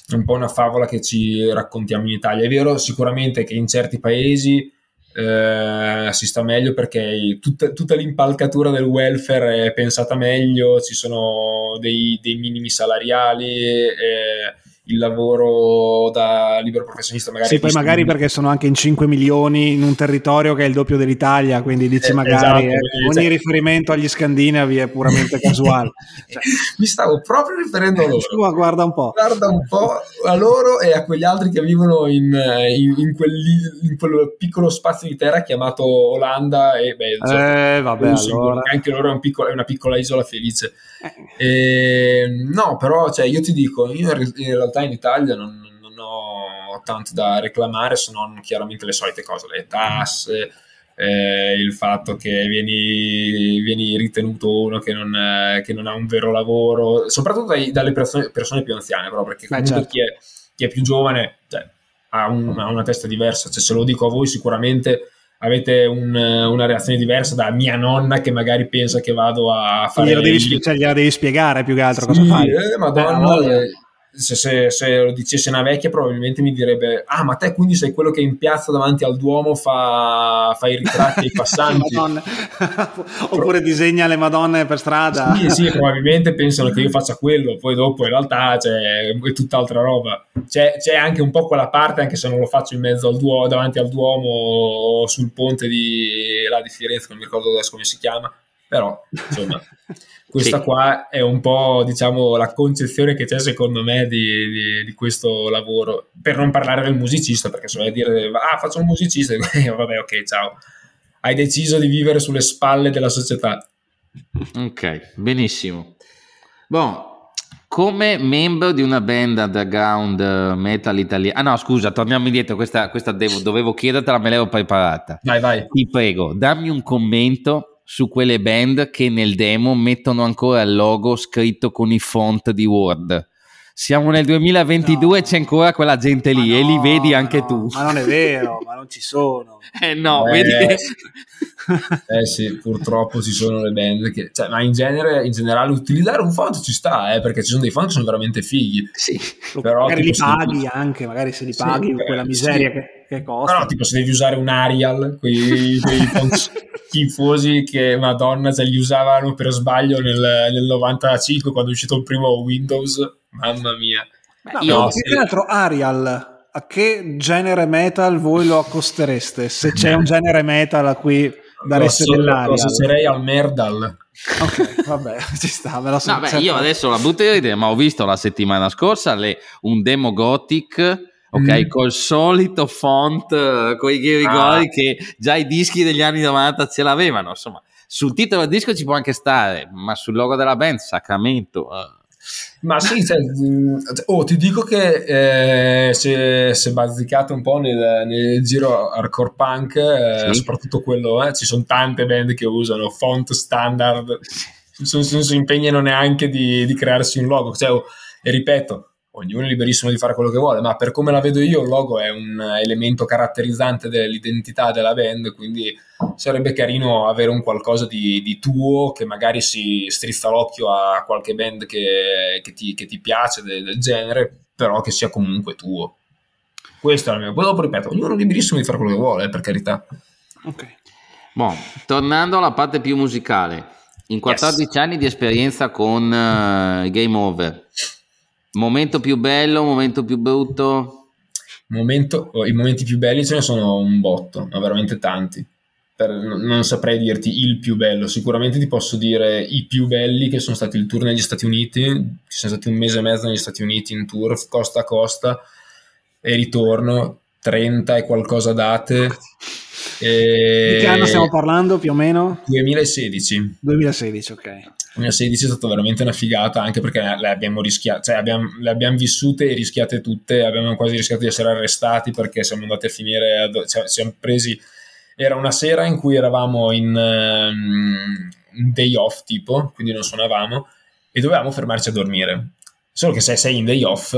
è un po' una favola che ci raccontiamo in Italia. È vero sicuramente che in certi paesi eh, si sta meglio perché tutta, tutta, l'impalcatura del welfare è pensata meglio, ci sono dei, dei minimi salariali. Eh, il lavoro da libero professionista magari sì poi magari perché sono anche in 5 milioni in un territorio che è il doppio dell'Italia quindi dici eh, magari esatto, eh, ogni cioè... riferimento agli scandinavi è puramente casuale <laughs> cioè, mi stavo proprio riferendo a loro Ma guarda un po' guarda un po' a loro e a quegli altri che vivono in, in, in, quel, in quel, piccolo spazio di terra chiamato Olanda e Belgio eh, vabbè, allora. anche loro è, un piccolo, è, una piccola isola felice eh. e, no però cioè, io ti dico io in realtà realtà in Italia non, non ho tanto da reclamare se non chiaramente le solite cose, le tasse, eh, il fatto che vieni, vieni ritenuto uno che non, eh, che non, ha un vero lavoro, soprattutto dai, dalle persone, persone, più anziane, però perché comunque certo. chi, è, chi, è, più giovane cioè, ha, un, ha, una testa diversa, cioè, se lo dico a voi sicuramente avete un, una reazione diversa da mia nonna che magari pensa che vado a fare... Glielo devi, spie- cioè, gliela devi spiegare più che altro sì, cosa fai. Eh, madonna, Beh, se, se, se, lo dicesse una vecchia probabilmente mi direbbe ah ma te quindi sei quello che in piazza davanti al Duomo fa, fa i ritratti ai <laughs> passanti? <laughs> Oppure Pro- disegna le madonne per strada. Sì sì <laughs> probabilmente pensano che io faccia quello poi dopo in realtà cioè, è tutt'altra roba. C'è, c'è, anche un po' quella parte anche se non lo faccio in mezzo al Duomo davanti al Duomo o sul ponte di, là di Firenze non mi ricordo adesso come si chiama però insomma questa sì. qua è un po' diciamo la concezione che c'è secondo me di, di, di questo lavoro per non parlare del musicista perché se vuoi dire ah faccio un musicista <laughs> vabbè ok ciao hai deciso di vivere sulle spalle della società ok benissimo Bon, come membro di una band underground metal italiana. Ah no, scusa, torniamo indietro. Questa, questa devo, dovevo chiedertela, me l'avevo preparata. Vai, vai. Ti prego, dammi un commento su quelle band che nel demo mettono ancora il logo scritto con i font di Word. Siamo nel 2022 no. e c'è ancora quella gente lì no, e li vedi anche no, tu. Ma non è vero, ma non ci sono. <laughs> Eh no, eh, vedi <laughs> eh sì, purtroppo ci sono le band che... Cioè, ma in, genere, in generale utilizzare un font ci sta, eh, perché ci sono dei font che sono veramente fighi. Sì, però magari li paghi anche, magari se li paghi sì, quella miseria sì. che, che costa. Però tipo se devi usare un Arial, quei, quei <laughs> schifosi che madonna se li usavano per sbaglio nel, nel 95 quando è uscito il primo Windows, mamma mia. No, io, no, più che altro Arial a che genere metal voi lo accostereste? Se c'è un genere metal a cui dareste lo dell'aria. Lo associerei al Merdal. Ok, vabbè, <laughs> ci sta. Me so, no, beh, certo. io adesso la idea, ma ho visto la settimana scorsa le, un demo gothic ok, mm. col solito font, eh, con i rigori ah. che già i dischi degli anni 90 ce l'avevano, insomma, sul titolo del disco ci può anche stare, ma sul logo della band, sacramento. Uh. Ma sì, cioè, mm, oh, ti dico che eh, si, è, bazzicato un po' nel, nel giro hardcore punk, eh, sì. soprattutto quello, eh, ci sono tante band che usano font standard, non si impegnano neanche di, di crearsi un logo, cioè, oh, e ripeto, ognuno è liberissimo di fare quello che vuole, ma per come la vedo io il logo è un elemento caratterizzante dell'identità della band, quindi sarebbe carino avere un qualcosa di, di tuo che magari si strizza l'occhio a qualche band che, che, ti, che ti, piace del, del, genere, però che sia comunque tuo. Questo è il mio. Poi dopo ripeto, ognuno è liberissimo di fare quello che vuole, per carità. Ok. Bon, tornando alla parte più musicale, in 14 yes. anni di esperienza con uh, Game Over, momento più bello, momento più brutto? Momento, oh, I momenti più belli ce ne sono un botto, ma veramente tanti. Per, non saprei dirti il più bello, sicuramente ti posso dire i più belli che sono stati il tour negli Stati Uniti, ci sono stati un mese e mezzo negli Stati Uniti in tour costa a costa e ritorno 30 e qualcosa date e... Di che anno stiamo parlando più o meno? 2016. 2016, ok. 2016 è stata veramente una figata anche perché le abbiamo rischiate, cioè abbiamo, le abbiamo vissute e rischiate tutte, abbiamo quasi rischiato di essere arrestati perché siamo andati a finire, ad, cioè, siamo presi, era una sera in cui eravamo in um, day off tipo, quindi non suonavamo e dovevamo fermarci a dormire. Solo che se sei in day off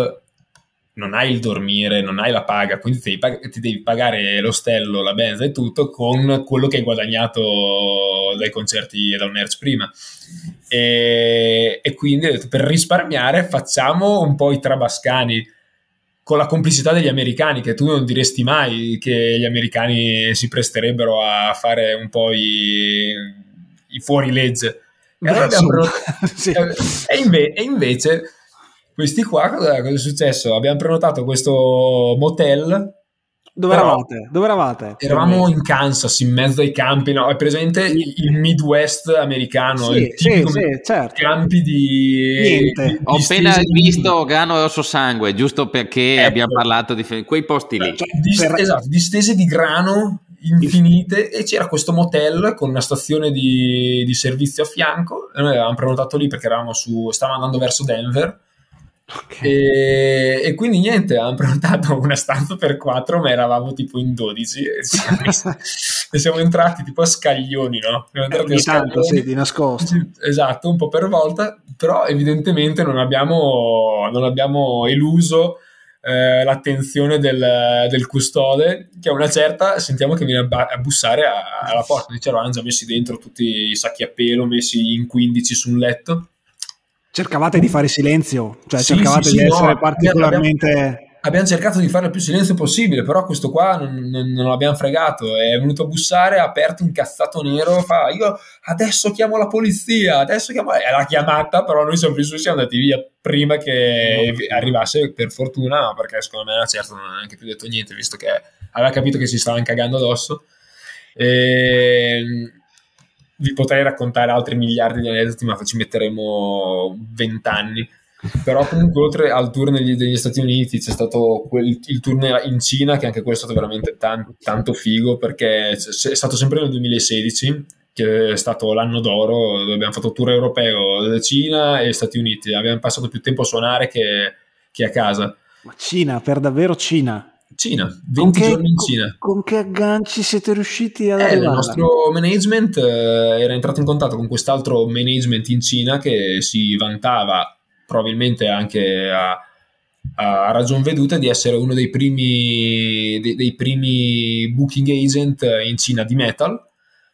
non hai il dormire, non hai la paga, quindi ti devi, pag- ti devi pagare l'ostello, la benza e tutto con quello che hai guadagnato dai concerti e dal merch prima. E, e quindi ho detto, per risparmiare facciamo un po' i trabascani con la complicità degli americani, che tu non diresti mai che gli americani si presterebbero a fare un po' i, i fuorilegge. E, allora abbiamo... <laughs> sì. e, inve- e invece questi qua, cosa, cosa è successo? Abbiamo prenotato questo motel dove eravate? Dove eravate? Eravamo in Kansas, in mezzo ai campi, no? È presente il, il Midwest americano, sì, sì, sì, certo. campi di... Niente. Di, Ho appena visto Grano e Osso Sangue, giusto perché ecco. abbiamo parlato di quei posti lì. Cioè, di, per... Esatto, distese di grano infinite e c'era questo motel con una stazione di, di servizio a fianco e noi avevamo prenotato lì perché eravamo su, stavamo andando verso Denver Okay. E, e, quindi niente, hanno prenotato una stanza per quattro, ma eravamo tipo in 12 e siamo, <laughs> e siamo entrati tipo a scaglioni, no? Siamo entrati eh, a scaglioni, tanto, sì, di nascosto. Esatto, un po' per volta, però evidentemente non abbiamo, non abbiamo eluso eh, l'attenzione del, del, custode, che a una certa sentiamo che viene a, ba- a bussare a, alla porta. Dice, hanno già messi dentro tutti i sacchi a pelo, messi in 15 su un letto Cercavate di fare silenzio, cioè sì, cercavate sì, di essere no, particolarmente... Abbiamo, abbiamo, cercato di fare il più silenzio possibile, però questo qua non, non, non l'abbiamo fregato, è venuto a bussare, ha aperto incazzato nero, fa io adesso chiamo la polizia, adesso chiamo... E l'ha chiamata, però noi siamo su, siamo andati via prima che arrivasse, per fortuna, perché secondo me certo non ha neanche più detto niente, visto che aveva capito che si stavano cagando addosso. E ehm, vi potrei raccontare altri miliardi di aneddoti, ma ci metteremo vent'anni. Però comunque oltre al tour negli, negli Stati Uniti c'è stato quel, il tour in Cina, che anche quello è stato veramente tan, tanto figo, perché è stato sempre nel 2016, che è stato l'anno d'oro, dove abbiamo fatto tour europeo, Cina e Stati Uniti. Abbiamo passato più tempo a suonare che, che a casa. Ma Cina, per davvero Cina? Cina, 20 che, giorni in Cina. Con, con, che agganci siete riusciti a eh, Il nostro management eh, era entrato in contatto con quest'altro management in Cina che si vantava probabilmente anche a, a ragion veduta di essere uno dei primi, dei, dei primi booking agent in Cina di metal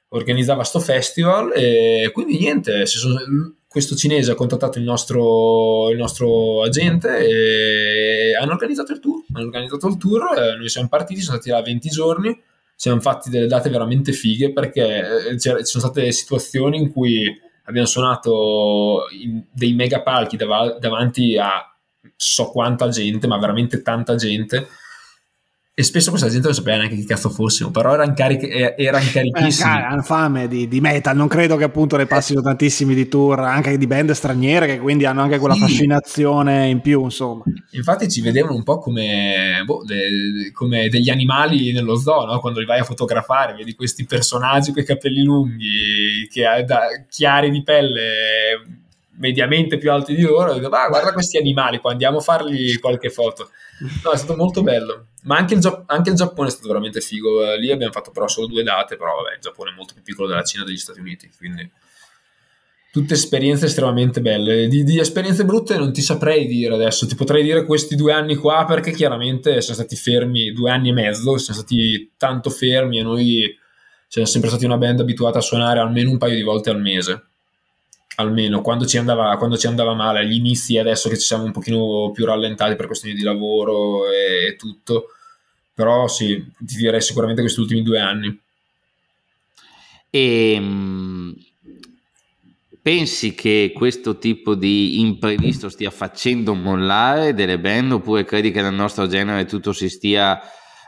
organizzava sto festival e quindi niente, sono, questo cinese ha contattato il nostro, il nostro, agente e hanno organizzato il tour. Hanno organizzato il tour, eh, noi siamo partiti, siamo stati là 20 giorni, siamo fatti delle date veramente fighe perché eh, ci sono state situazioni in cui abbiamo suonato dei mega palchi dav- davanti a so quanta gente, ma veramente tanta gente e spesso questa gente non sapeva neanche chi cazzo fossimo, però erano, carichi, erano carichissimi. Eh, hanno fame di, di, metal, non credo che appunto ne passino tantissimi di tour, anche di band straniere, che quindi hanno anche quella sì. fascinazione in più, insomma. Infatti ci vedevano un po' come, boh, de, come degli animali nello zoo, no? quando li vai a fotografare, vedi questi personaggi con i capelli lunghi, che da, chiari di pelle mediamente più alti di loro, dico, ah, guarda questi animali qua, andiamo a fargli qualche foto. No, è stato molto bello. Ma anche il, anche il, Giappone è stato veramente figo. Lì abbiamo fatto però solo due date, però vabbè, il Giappone è molto più piccolo della Cina e degli Stati Uniti, quindi tutte esperienze estremamente belle. Di, di, esperienze brutte non ti saprei dire adesso, ti potrei dire questi due anni qua perché chiaramente siamo stati fermi due anni e mezzo, siamo stati tanto fermi e noi siamo sempre stati una band abituata a suonare almeno un paio di volte al mese almeno quando ci, andava, quando ci andava male, agli inizi adesso che ci siamo un pochino più rallentati per questioni di lavoro e tutto, però sì, ti direi sicuramente questi ultimi due anni. E, ehm, pensi che questo tipo di imprevisto stia facendo mollare delle band oppure credi che nel nostro genere tutto si stia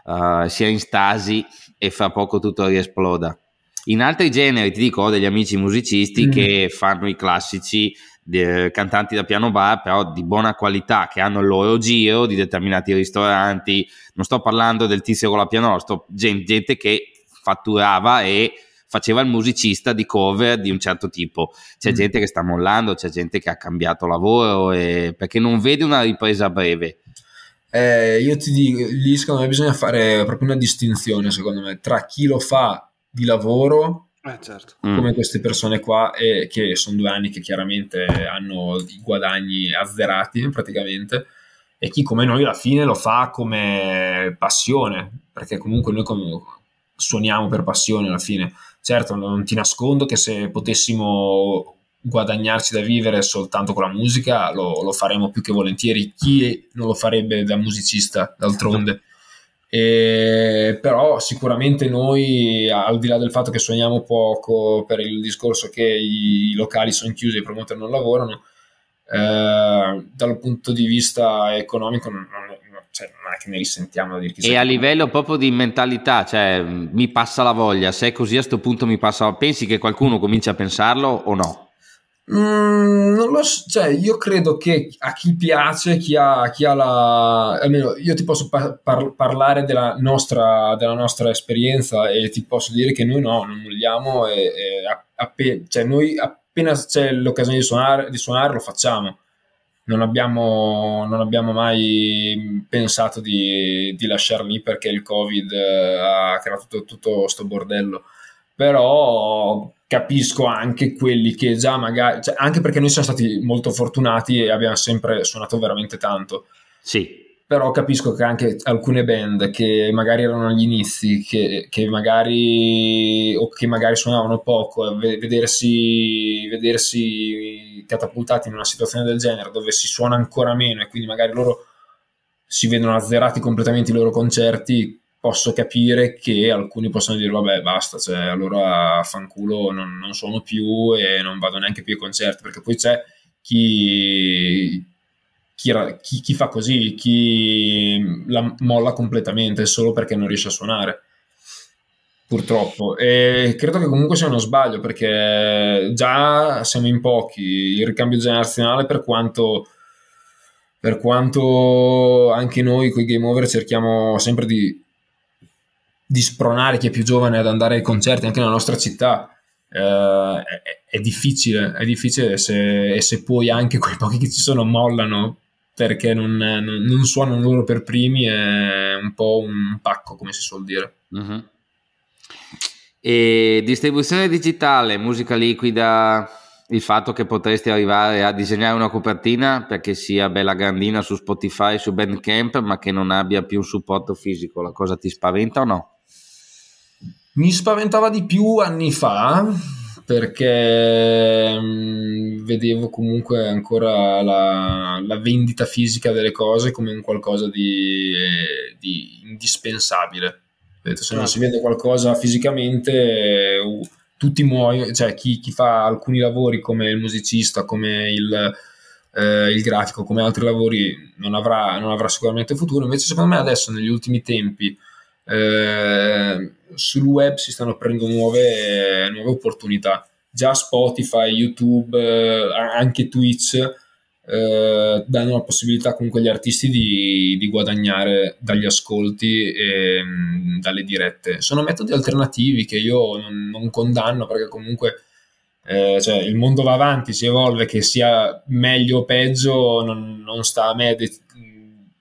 uh, sia in stasi e fra poco tutto riesploda? In altri generi ti dico ho degli amici musicisti mm. che fanno i classici de, cantanti da piano bar però di buona qualità che hanno il loro giro di determinati ristoranti non sto parlando del tizio con la pianola sto gente, gente che fatturava e faceva il musicista di cover di un certo tipo. C'è mm. gente che sta mollando, c'è gente che ha cambiato lavoro e... perché non vede una ripresa breve. Eh, io ti dico, lì secondo me bisogna fare proprio una distinzione, secondo me, tra chi lo fa di lavoro, eh, certo. come mm. queste persone qua, e che sono due anni che chiaramente hanno i guadagni azzerati praticamente, e chi come noi alla fine lo fa come passione, perché comunque noi come, suoniamo per passione alla fine. Certo, non ti nascondo che se potessimo guadagnarci da vivere soltanto con la musica lo, lo faremmo più che volentieri. Chi non lo farebbe da musicista, d'altronde? E, però sicuramente noi, al di là del fatto che suoniamo poco per il discorso che i locali sono chiusi e i promoter non lavorano, eh, dal punto di vista economico non, non, cioè, non è che ne risentiamo dire E a livello proprio di mentalità, cioè mi passa la voglia, se è così a questo punto mi passa Pensi che qualcuno comincia a pensarlo o no? Mm, non lo so, cioè io credo che a chi piace, chi ha, chi ha la... almeno io ti posso par- par- parlare della nostra, della nostra, esperienza e ti posso dire che noi no, non molliamo e, e appe- cioè noi appena c'è l'occasione di suonare, di suonare lo facciamo non abbiamo, non abbiamo mai pensato di, di lasciar lì perché il Covid eh, ha creato tutto questo bordello. Però capisco anche quelli che già magari, cioè anche perché noi siamo stati molto fortunati e abbiamo sempre suonato veramente tanto. Sì però capisco che anche alcune band che magari erano agli inizi, che, che magari o che magari suonavano poco, vedersi, vedersi catapultati in una situazione del genere dove si suona ancora meno e quindi magari loro si vedono azzerati completamente i loro concerti, posso capire che alcuni possono dire vabbè basta, cioè allora fanculo non, non suono più e non vado neanche più ai concerti, perché poi c'è chi chi, chi, chi fa così, chi la molla completamente solo perché non riesce a suonare purtroppo. E credo che comunque sia uno sbaglio perché già siamo in pochi. Il ricambio generazionale, per quanto, per quanto anche noi con i game over cerchiamo sempre di, di, spronare chi è più giovane ad andare ai concerti anche nella nostra città. Eh, è, è, difficile, è difficile se, e se poi anche quei pochi che ci sono mollano perché non, non, non, suonano loro per primi, è un po' un pacco, come si suol dire. Uh-huh. E distribuzione digitale, musica liquida, il fatto che potresti arrivare a disegnare una copertina perché sia bella grandina su Spotify, su Bandcamp, ma che non abbia più un supporto fisico, la cosa ti spaventa o no? Mi spaventava di più anni fa, perché mh, mm, vedevo comunque ancora la, la, vendita fisica delle cose come un qualcosa di, di indispensabile. Se non si vende qualcosa fisicamente, uh, tutti muoiono, cioè chi, chi, fa alcuni lavori come il musicista, come il, eh, il grafico, come altri lavori, non avrà, non avrà, sicuramente futuro. Invece, secondo me, adesso negli ultimi tempi eh, sul web si stanno aprendo nuove, nuove opportunità. Già Spotify, YouTube, eh, anche Twitch eh, danno la possibilità comunque agli artisti di, di guadagnare dagli ascolti e mh, dalle dirette. Sono metodi alternativi che io non, non condanno perché comunque eh, cioè, il mondo va avanti, si evolve, che sia meglio o peggio non, non sta a me de-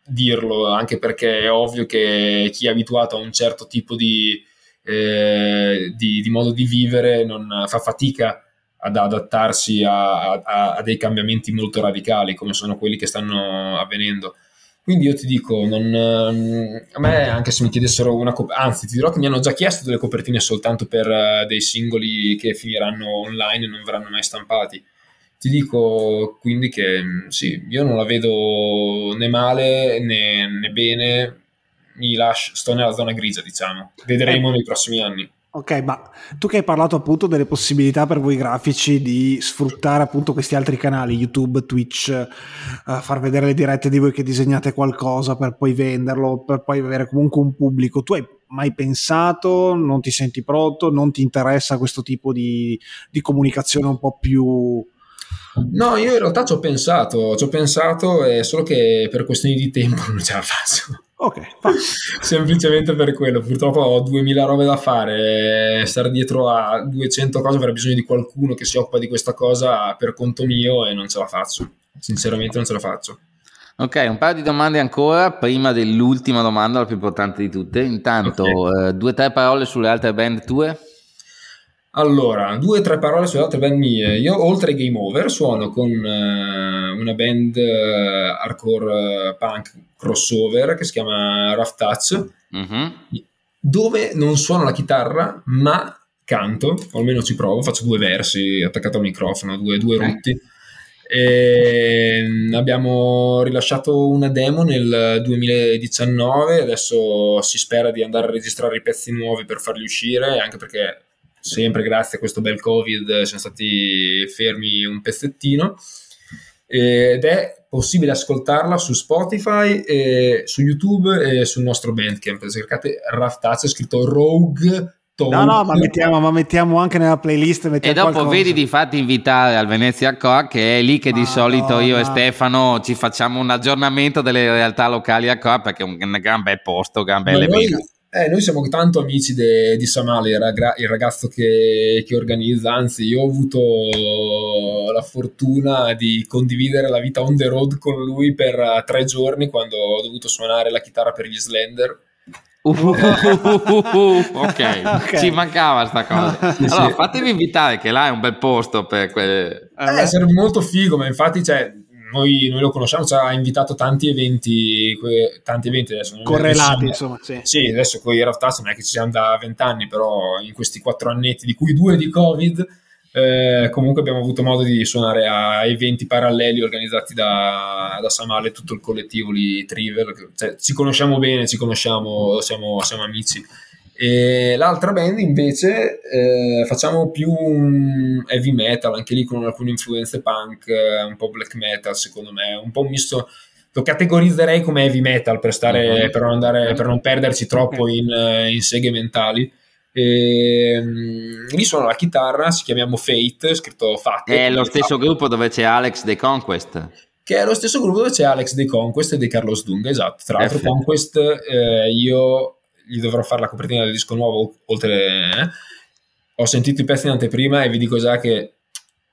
dirlo, anche perché è ovvio che chi è abituato a un certo tipo di, eh, di, di modo di vivere non fa fatica ad adattarsi a, a, a, dei cambiamenti molto radicali come sono quelli che stanno avvenendo. Quindi io ti dico, non, ehm, a me anche se mi chiedessero una copertina, anzi ti dirò che mi hanno già chiesto delle copertine soltanto per uh, dei singoli che finiranno online e non verranno mai stampati ti dico quindi che mm, sì, io non la vedo né male né, né bene, mi lascio, sto nella zona grigia, diciamo. Vedremo eh, nei prossimi anni. Ok, ma tu che hai parlato appunto delle possibilità per voi grafici di sfruttare appunto questi altri canali, YouTube, Twitch, uh, far vedere le dirette di voi che disegnate qualcosa per poi venderlo, per poi avere comunque un pubblico, tu hai mai pensato, non ti senti pronto, non ti interessa questo tipo di, di comunicazione un po' più... No, io in realtà ci ho pensato, ci ho pensato, è solo che per questioni di tempo <laughs> non ce la faccio. Ok, <laughs> semplicemente per quello. Purtroppo ho 2000 robe da fare, stare dietro a 200 cose, avrei bisogno di qualcuno che si occupa di questa cosa per conto mio e non ce la faccio. Sinceramente non ce la faccio. Ok, un paio di domande ancora prima dell'ultima domanda, la più importante di tutte. Intanto, okay. eh, due o tre parole sulle altre band tue? Allora, due o tre parole sulle altre band mie. Io, oltre ai Game Over, suono con uh, una band uh, hardcore uh, punk crossover che si chiama Rough Touch, mm-hmm. dove non suono la chitarra, ma canto, o almeno ci provo, faccio due versi attaccato al microfono, due, due okay. rutti. E mm, abbiamo rilasciato una demo nel 2019, adesso si spera di andare a registrare i pezzi nuovi per farli uscire, anche perché sempre grazie a questo bel covid siamo stati fermi un pezzettino ed è possibile ascoltarla su Spotify, su YouTube e sul nostro Bandcamp. Se cercate Rough Touch, è scritto Rogue Talk. No, no, ma mettiamo, ma mettiamo anche nella playlist. E dopo qualcosa. vedi di fatti invitare al Venezia Co, che è lì che ma di solito no, io no. e Stefano ci facciamo un aggiornamento delle realtà locali a Co, perché è un, un gran bel posto, gran belle noi, eh, noi siamo tanto amici de, di Samale, il, raga, il ragazzo che, che, organizza, anzi io ho avuto la fortuna di condividere la vita on the road con lui per uh, tre giorni quando ho dovuto suonare la chitarra per gli Slender. Uh, uh, <laughs> uh, okay. ok, ci mancava sta cosa. Sì, allora, sì. fatemi invitare, che là è un bel posto per quelle. Eh, sarebbe molto figo, ma infatti, cioè, noi, noi, lo conosciamo, ci ha invitato tanti eventi, que, tanti eventi adesso. Correlati, insomma, sì. Sì, adesso con i Raftas non è che ci siamo da vent'anni, però in questi quattro annetti, di cui due di Covid, eh, comunque abbiamo avuto modo di suonare a eventi paralleli organizzati da, da Samale, tutto il collettivo lì, Trivel, cioè, ci conosciamo bene, ci conosciamo, siamo, siamo amici. E l'altra band invece eh, facciamo più heavy metal, anche lì con alcune influenze punk, eh, un po' black metal secondo me, un po' un misto, lo categorizzerei come heavy metal per, stare, uh-huh. per, non, andare, per non, perderci troppo in, eh, in seghe mentali. E, um, lì suono la chitarra, si chiamiamo Fate, scritto Fate. È lo stesso Fate. gruppo dove c'è Alex The Conquest. Che è lo stesso gruppo dove c'è Alex The Conquest e De Carlos Dunga, esatto. Tra l'altro, Conquest eh, io gli dovrò fare la copertina del disco nuovo, oltre... Eh, ho sentito i pezzi in anteprima e vi dico già che...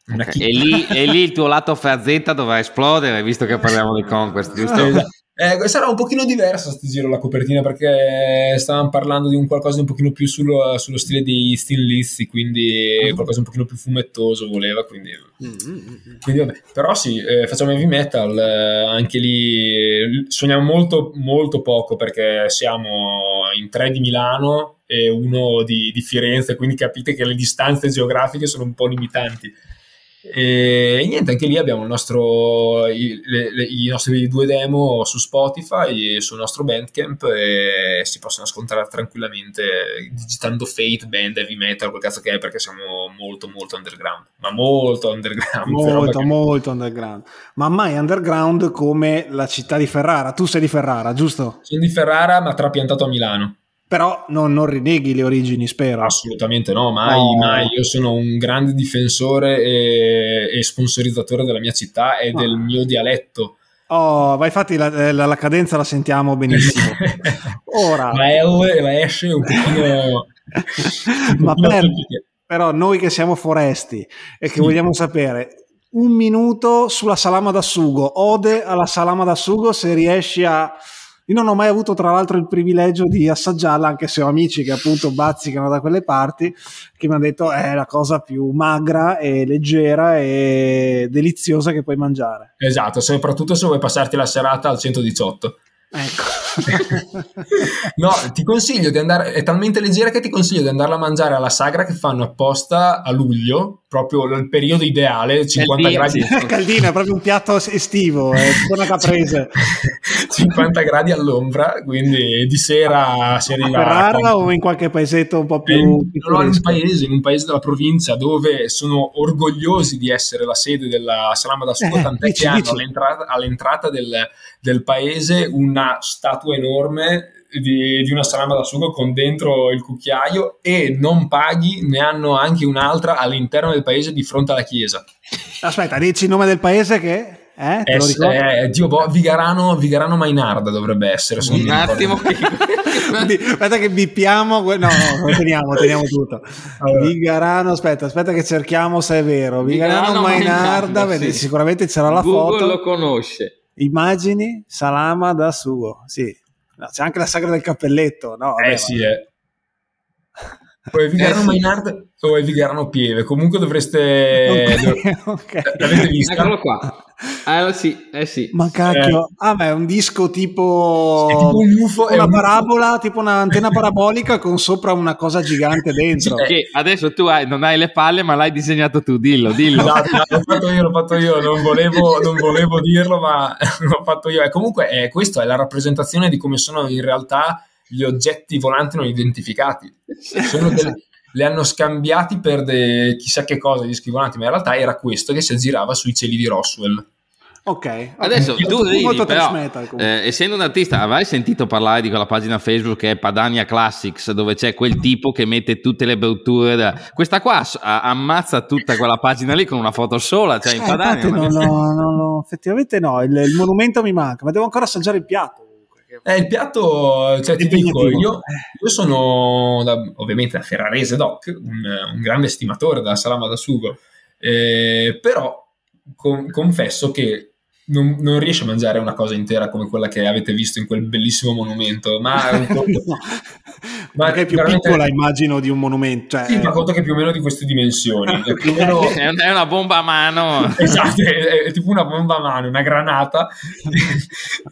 Okay. E, lì, e, lì, il tuo lato fazzetta dovrà esplodere, visto che parliamo di Conquest, giusto? <laughs> Esatto. Eh, sarà un pochino diversa sto giro la copertina perché stavamo parlando di un qualcosa di un pochino più sullo, sullo stile di Steel Lizzy, quindi uh-huh. qualcosa un pochino più fumettoso voleva, quindi, uh-huh. quindi vabbè. Però sì, eh, facciamo heavy metal, eh, anche lì suoniamo molto molto poco perché siamo in tre di Milano e uno di, di Firenze, quindi capite che le distanze geografiche sono un po' limitanti e, niente, anche lì abbiamo nostro, i, le, le, i, nostri due demo su Spotify e sul nostro Bandcamp e si possono ascoltare tranquillamente digitando Fate, Band, Heavy Metal, quel cazzo che è, perché siamo molto molto underground, ma molto underground. Molto, molto underground. Ma mai underground come la città di Ferrara. Tu sei di Ferrara, giusto? Sono di Ferrara, ma trapiantato a Milano. Però non, non, rinneghi le origini, spero. Assolutamente no, mai, oh. mai. Io sono un grande difensore e, e sponsorizzatore della mia città e oh. del mio dialetto. Oh, ma infatti la, eh, la, la, cadenza la sentiamo benissimo. <laughs> Ora. La L e la S un pochino... <laughs> ma per, però noi che siamo foresti e che sì. vogliamo sapere un minuto sulla salama da sugo, ode alla salama da sugo se riesci a io non ho mai avuto, tra l'altro, il privilegio di assaggiarla, anche se ho amici che appunto bazzicano da quelle parti, che mi hanno detto è la cosa più magra e leggera e deliziosa che puoi mangiare. Esatto, soprattutto se vuoi passarti la serata al 118. Ecco. <laughs> no, ti consiglio di andare, è talmente leggera che ti consiglio di andarla a mangiare alla sagra che fanno apposta a luglio proprio il periodo ideale, 50 gradi. <laughs> Caldino, è proprio un piatto estivo, è una caprese. <laughs> 50 gradi all'ombra, quindi di sera si arriva... A Ferrara o in qualche paesetto un po' più... In, no, in un paese, in un paese della provincia dove sono orgogliosi di essere la sede della Salama da Sugo, eh, tant'è dici, che hanno all'entrata, all'entrata del, del paese una statua enorme di, di, una salama da sugo con dentro il cucchiaio e non paghi, ne hanno anche un'altra all'interno del paese di fronte alla chiesa. Aspetta, dici il nome del paese che... Eh, eh, eh, Dio, boh, Vigarano, Vigarano Mainarda dovrebbe essere. Un attimo. aspetta che bippiamo. No, no, teniamo, teniamo tutto. Allora. Vigarano, aspetta, aspetta che cerchiamo se è vero. Vigarano, Vigarano Mainarda, Mainarda sì. sicuramente c'era la Google foto. lo conosce. Immagini, salama da sugo, sì. No, c'è anche la sagra del cappelletto, no? Vabbè, eh sì, eh. O è Vigarano eh, Mainard o è Vigarano Pieve. Comunque dovreste. Okay, <laughs> okay. L'avete visto? Eccolo qua. Ah, sì, eh sì. Ma cacchio, eh. ah, ma è un disco tipo. È tipo un UFO. Una parabola, UFO. tipo un'antenna parabolica con sopra una cosa gigante dentro. Sì, che adesso tu hai, non hai le palle, ma l'hai disegnato tu. Dillo, dillo. L'ho fatto io, l'ho fatto io. Non volevo, non volevo dirlo, ma <laughs> l'ho fatto io. E comunque, eh, questa è la rappresentazione di come sono in realtà gli oggetti volanti non identificati. Delle, le hanno scambiati per de, chissà che cosa gli schivolanti, ma in realtà era questo che si aggirava sui cieli di Roswell. Ok, adesso okay. tu ridi, però, metal, eh, essendo un artista, avrai sentito parlare di quella pagina Facebook che è Padania Classics, dove c'è quel tipo che mette tutte le brutture. Da... Questa qua ammazza tutta quella pagina lì con una foto sola, cioè in eh, Padania. No, no, no, no, effettivamente no, il, il monumento mi manca, ma devo ancora assaggiare il piatto. Eh, il piatto, cioè, ti dico, io, io sono da, ovviamente da Ferrarese Doc, un, un, grande stimatore della salama da sugo, eh, però con, confesso che non, non, riesce a mangiare una cosa intera come quella che avete visto in quel bellissimo monumento, ma è un <laughs> conto, no. ma è più piccola immagino di un monumento. Cioè... Sì, ma conto che è più o meno di queste dimensioni. È, più o meno... <laughs> è una bomba a mano. <laughs> esatto, è, è, tipo una bomba a mano, una granata.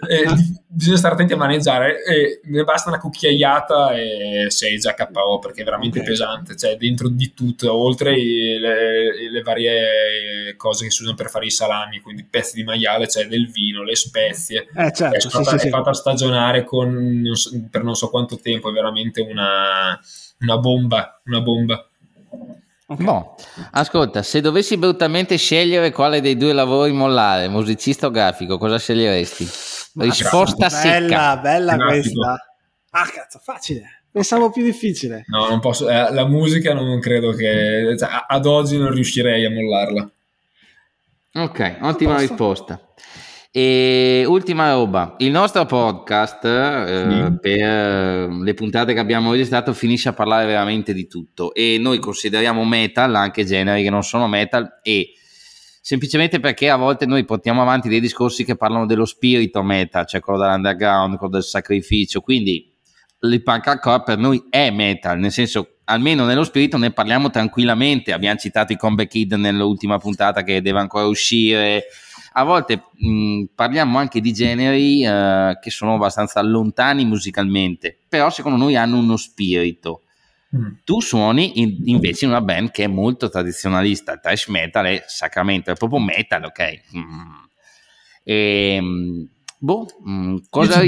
e, bisogna stare attenti a maneggiare e ne basta una cucchiaiata e sei già KO perché è veramente okay. pesante, cioè dentro di tutto, oltre le, le varie cose che si usano per fare i salami, quindi pezzi di maiale c'è cioè del vino, le spezie, eh, certo, è, stata, sì, sì, è fatta stagionare con, non so, per non so quanto tempo, è veramente una, una bomba, una bomba. Okay. No. Ascolta, se dovessi brutalmente scegliere quale dei due lavori mollare, musicista o grafico, cosa sceglieresti? Risposta bella, secca. Bella, bella questa. Ah, cazzo, facile. Pensavo più difficile. No, non posso. Eh, la musica non credo che. Cioè, ad oggi non riuscirei a mollarla. Ok, ottima risposta. E ultima roba, il nostro podcast eh, mm. per le puntate che abbiamo registrato finisce a parlare veramente di tutto e noi consideriamo metal anche generi che non sono metal e semplicemente perché a volte noi portiamo avanti dei discorsi che parlano dello spirito metal, cioè quello dell'underground, quello del sacrificio, quindi il punk hardcore per noi è metal, nel senso almeno nello spirito ne parliamo tranquillamente, abbiamo citato i Comeback Kid nell'ultima puntata che deve ancora uscire, a volte mh, parliamo anche di generi eh, che sono abbastanza lontani musicalmente, però secondo noi hanno uno spirito. Mm. Tu suoni in, invece in una band che è molto tradizionalista, il trash metal è sacramento, è proprio metal, ok? Mm. E, boh, mh, cosa,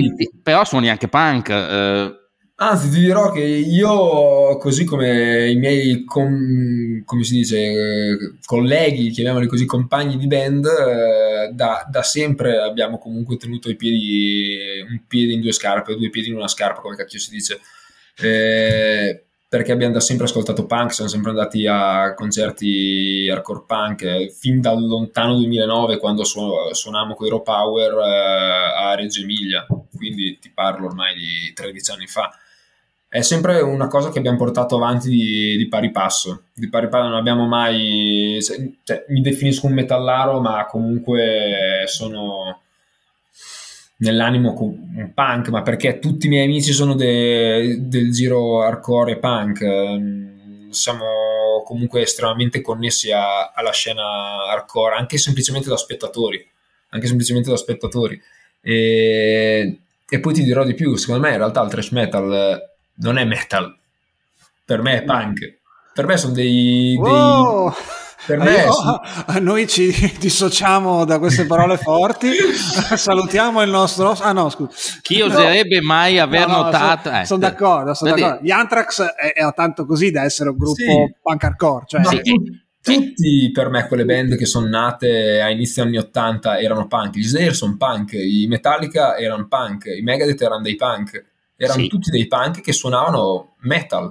però suoni anche punk. Eh, Anzi, ti dirò che io, così come i miei, com, come si dice, colleghi, chiamiamoli così, compagni di band, eh, da, da, sempre abbiamo comunque tenuto i piedi, un piede in due scarpe, due piedi in una scarpa, come cacchio si dice. Eh, perché abbiamo da sempre ascoltato punk, siamo sempre andati a concerti hardcore punk, eh, fin dal lontano 2009 quando su- suonavamo con Hero Power eh, a Reggio Emilia, quindi ti parlo ormai di 13 anni fa è sempre una cosa che abbiamo portato avanti di, di pari passo. Di pari passo non abbiamo mai. Cioè, mi definisco un metallaro, ma comunque sono nell'animo un punk, ma perché tutti i miei amici sono de, del giro hardcore e punk. Siamo comunque estremamente connessi a, alla scena hardcore, anche semplicemente da spettatori. Anche semplicemente da spettatori. E, e poi ti dirò di più, secondo me in realtà il thrash metal non è metal, per me è punk. Per me sono dei... dei... Oh, Per me, io, sì. Noi ci <laughs> dissociamo da queste parole forti. <laughs> Salutiamo il nostro. Ah, no, scusa. Chi oserebbe no, mai aver no, notato? Sono, eh, sono d'accordo. Sono d'accordo. Gli Anthrax è, è, tanto così da essere un gruppo sì. punk hardcore. Cioè, sì. Tutti per me quelle band che sono nate a inizio anni 80 erano punk, gli Slayer sono punk, i Metallica erano punk, i Megadeth erano dei punk, erano sì. tutti dei punk che suonavano metal.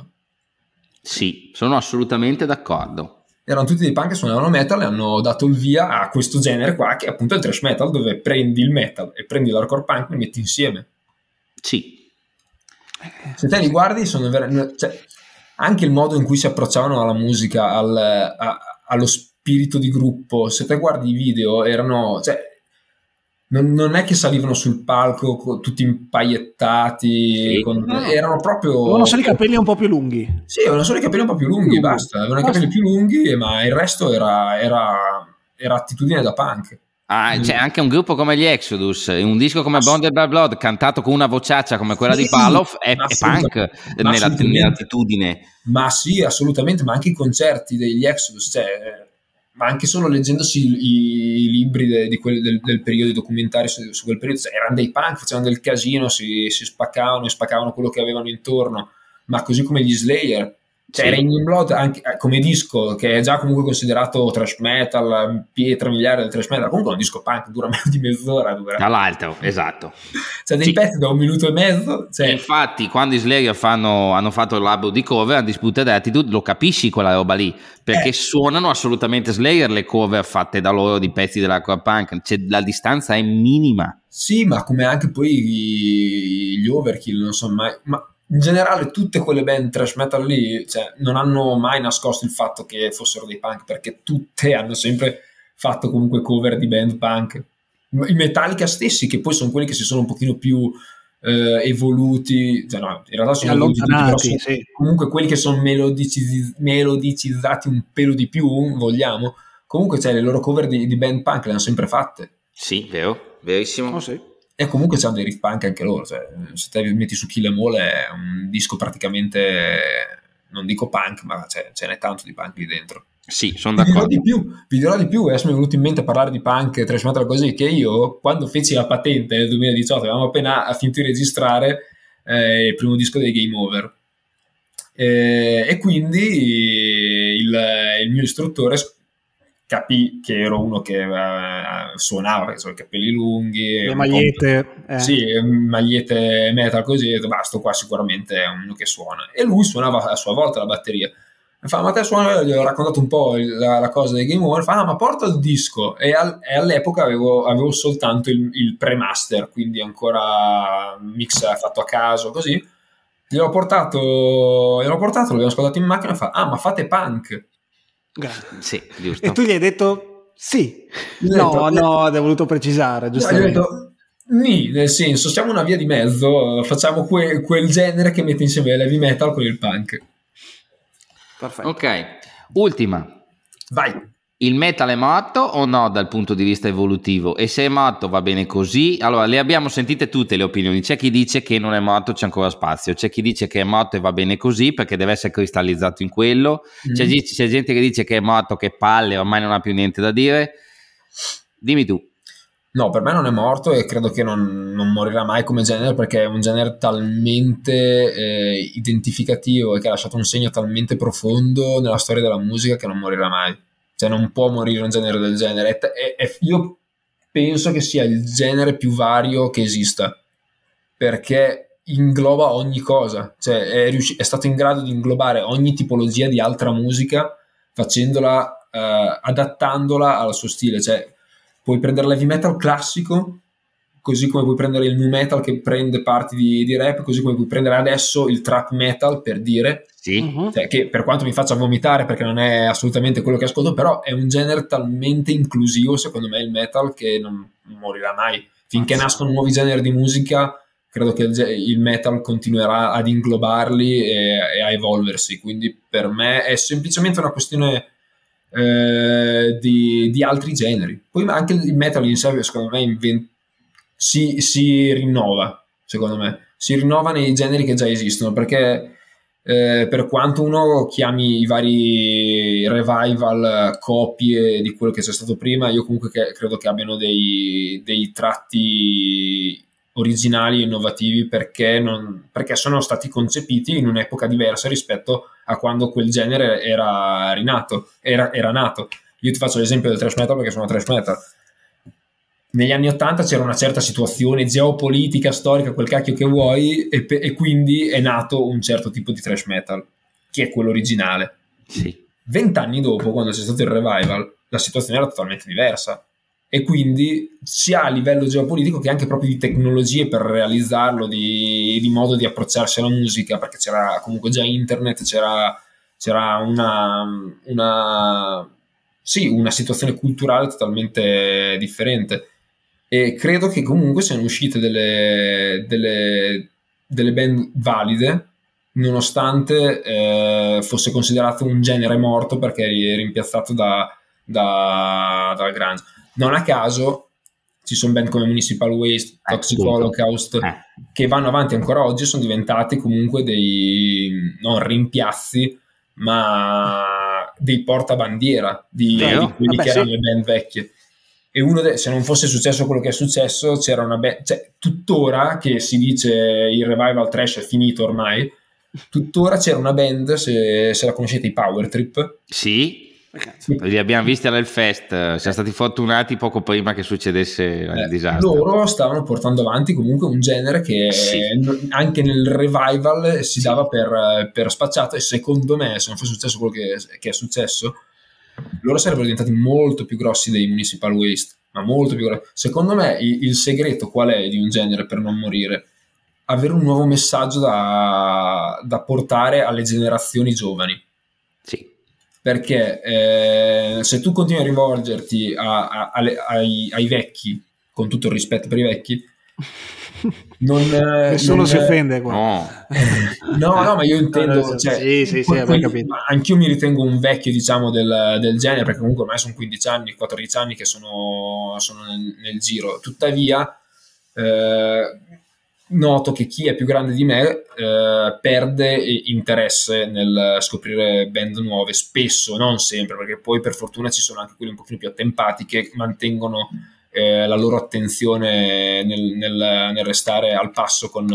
Sì, sono assolutamente d'accordo. Erano tutti dei punk che suonavano metal e hanno dato il via a questo genere qua che è appunto il thrash metal dove prendi il metal e prendi l'hardcore punk e li metti insieme. Sì. Se te li guardi sono veramente... Cioè, anche il modo in cui si approcciavano alla musica, al, a, allo spirito di gruppo, se te guardi i video erano... Cioè, non, non, è che salivano sul palco tutti impaiettati, sì. con, no. erano proprio. Avevano solo i capelli un po' più lunghi. Sì, avevano solo i capelli un po' più lunghi, basta. Avevano i capelli più lunghi, ma il resto era, era, era attitudine da punk. Ah, c'è anche un gruppo come gli Exodus, un disco come Bonded by Blood cantato con una vociaccia come quella sì, di Palof è, è punk nella, nell'attitudine. Ma sì, assolutamente, ma anche i concerti degli Exodus, cioè, ma anche solo leggendosi i, i libri de, de quel, del, del, periodo, i documentari su, su quel periodo, cioè, erano dei punk, facevano del casino, si, si spaccavano e spaccavano quello che avevano intorno, ma così come gli Slayer cioè, sì. Raining Blood anche, eh, come disco, che è già comunque considerato trash metal, pietra miliare del trash metal, comunque è un disco punk, dura <laughs> meno di mezz'ora. Dura. Dall'alto, esatto. Cioè, dei sì. pezzi da un minuto e mezzo. Cioè. infatti, quando i Slayer fanno, hanno fatto l'album di cover, a Disputed Attitude, lo capisci quella roba lì, perché eh. suonano assolutamente Slayer le cover fatte da loro di pezzi della core punk, cioè, la distanza è minima. Sì, ma come anche poi gli overkill, non so mai... Ma in generale tutte quelle band trash metal lì cioè, non hanno mai nascosto il fatto che fossero dei punk perché tutte hanno sempre fatto comunque cover di band punk i Metallica stessi che poi sono quelli che si sono un pochino più eh, evoluti cioè no, in realtà sono evoluti tutti, però sono sì. comunque quelli che sono melodiciz- melodicizzati un pelo di più vogliamo comunque cioè, le loro cover di, di band punk le hanno sempre fatte sì, vero, verissimo oh, sì. E comunque c'hanno dei riff punk anche loro. Cioè, se te metti su Kill Em All è un disco praticamente, non dico punk, ma c'è, ce n'è tanto di punk lì dentro. Sì, sono d'accordo. Vi dirò di più, vi dirò di più, adesso mi è venuto in mente parlare di punk, trash metal così, che io quando feci la patente nel 2018, avevamo appena finito di registrare eh, il primo disco dei Game Over. Eh, e quindi il, il mio istruttore capì che ero uno che uh, suonava, che i capelli lunghi, le magliette, eh. sì, magliette metal così, ho detto, basta, qua sicuramente è uno che suona. E lui suonava a sua volta la batteria. Mi fa, ma te suona, gli ho raccontato un po' la, la cosa dei Game Over, fa, ah, ma porta il disco. E, al, e all'epoca avevo, avevo soltanto il, il, pre-master, quindi ancora mix fatto a caso, così. Gliel'ho portato, gliel'ho portato, l'abbiamo ascoltato in macchina e fa, ah, ma fate punk. Sì, giusto. E tu gli hai detto sì. No, no, ho voluto precisare, giustamente. No, Nì, nel senso, siamo una via di mezzo, facciamo que- quel genere che mette insieme l'heavy metal con il punk. Perfetto. Ok, ultima. Vai. Il metal è morto o no dal punto di vista evolutivo? E se è morto va bene così? Allora, le abbiamo sentite tutte le opinioni. C'è chi dice che non è morto, c'è ancora spazio. C'è chi dice che è morto e va bene così perché deve essere cristallizzato in quello. Mm. C'è, c'è, gente che dice che è morto, che palle, ormai non ha più niente da dire. Dimmi tu. No, per me non è morto e credo che non, non morirà mai come genere perché è un genere talmente eh, identificativo e che ha lasciato un segno talmente profondo nella storia della musica che non morirà mai cioè non può morire un genere del genere. E, e, io penso che sia il genere più vario che esista, perché ingloba ogni cosa, cioè è, riusci- è stato in grado di inglobare ogni tipologia di altra musica facendola, eh, adattandola al suo stile, cioè puoi prendere l'heavy metal classico così come puoi prendere il nu metal che prende parti di, di, rap, così come puoi prendere adesso il trap metal per dire, sì. uh-huh. cioè, che per quanto mi faccia vomitare perché non è assolutamente quello che ascolto, però è un genere talmente inclusivo secondo me il metal che non morirà mai. Finché ah, nascono nuovi generi di musica, credo che il, il metal continuerà ad inglobarli e, e, a evolversi, quindi per me è semplicemente una questione... Eh, di, di, altri generi. Poi anche il metal in sé, secondo me, invent- si, si rinnova, secondo me, si rinnova nei generi che già esistono, perché eh, per quanto uno chiami i vari revival copie di quello che c'è stato prima, io comunque che, credo che abbiano dei, dei tratti originali e innovativi perché, non, perché, sono stati concepiti in un'epoca diversa rispetto a quando quel genere era rinato, era, era nato. Io ti faccio l'esempio del trash metal perché sono trash metal negli anni Ottanta c'era una certa situazione geopolitica, storica, quel cacchio che vuoi, e, e, quindi è nato un certo tipo di thrash metal, che è quello originale. Sì. Vent'anni dopo, quando c'è stato il revival, la situazione era totalmente diversa. E quindi sia a livello geopolitico che anche proprio di tecnologie per realizzarlo, di, di modo di approcciarsi alla musica, perché c'era comunque già internet, c'era, c'era una, una, sì, una situazione culturale totalmente differente e credo che comunque siano uscite delle, delle, delle band valide nonostante eh, fosse considerato un genere morto perché è rimpiazzato da, da, dal grunge. Non a caso ci sono band come Municipal Waste, eh, Toxic Holocaust eh. che vanno avanti ancora oggi sono diventati comunque dei non rimpiazzi ma dei portabandiera di, di quelli Vabbè, che erano sì. le band vecchie e uno de- se non fosse successo quello che è successo c'era una band cioè, tuttora che si dice il revival trash è finito ormai tuttora c'era una band se, se la conoscete i Power Trip sì li abbiamo visti all'Elfest, siamo stati fortunati poco prima che succedesse il eh, disastro. Loro stavano portando avanti comunque un genere che sì. anche nel revival si dava per, per, spacciato e secondo me se non fosse successo quello che, che è successo loro sarebbero diventati molto più grossi dei municipal waste, ma molto più grossi. Secondo me il, il segreto qual è di un genere per non morire? Avere un nuovo messaggio da, da portare alle generazioni giovani. Sì. Perché eh, se tu continui a rivolgerti a, a, alle, ai, ai vecchi, con tutto il rispetto per i vecchi, non, eh, Nessuno non, si offende qua. No. <laughs> no, no, ma io intendo... Cioè, sì, sì, sì, quindi, anch'io mi ritengo un vecchio, diciamo, del, del, genere, perché comunque ormai sono 15 anni, 14 anni che sono, sono nel, nel, giro. Tuttavia, eh, noto che chi è più grande di me eh, perde interesse nel scoprire band nuove, spesso, non sempre, perché poi per fortuna ci sono anche quelli un pochino più attempati che mantengono eh, la loro attenzione nel, nel, nel, restare al passo con,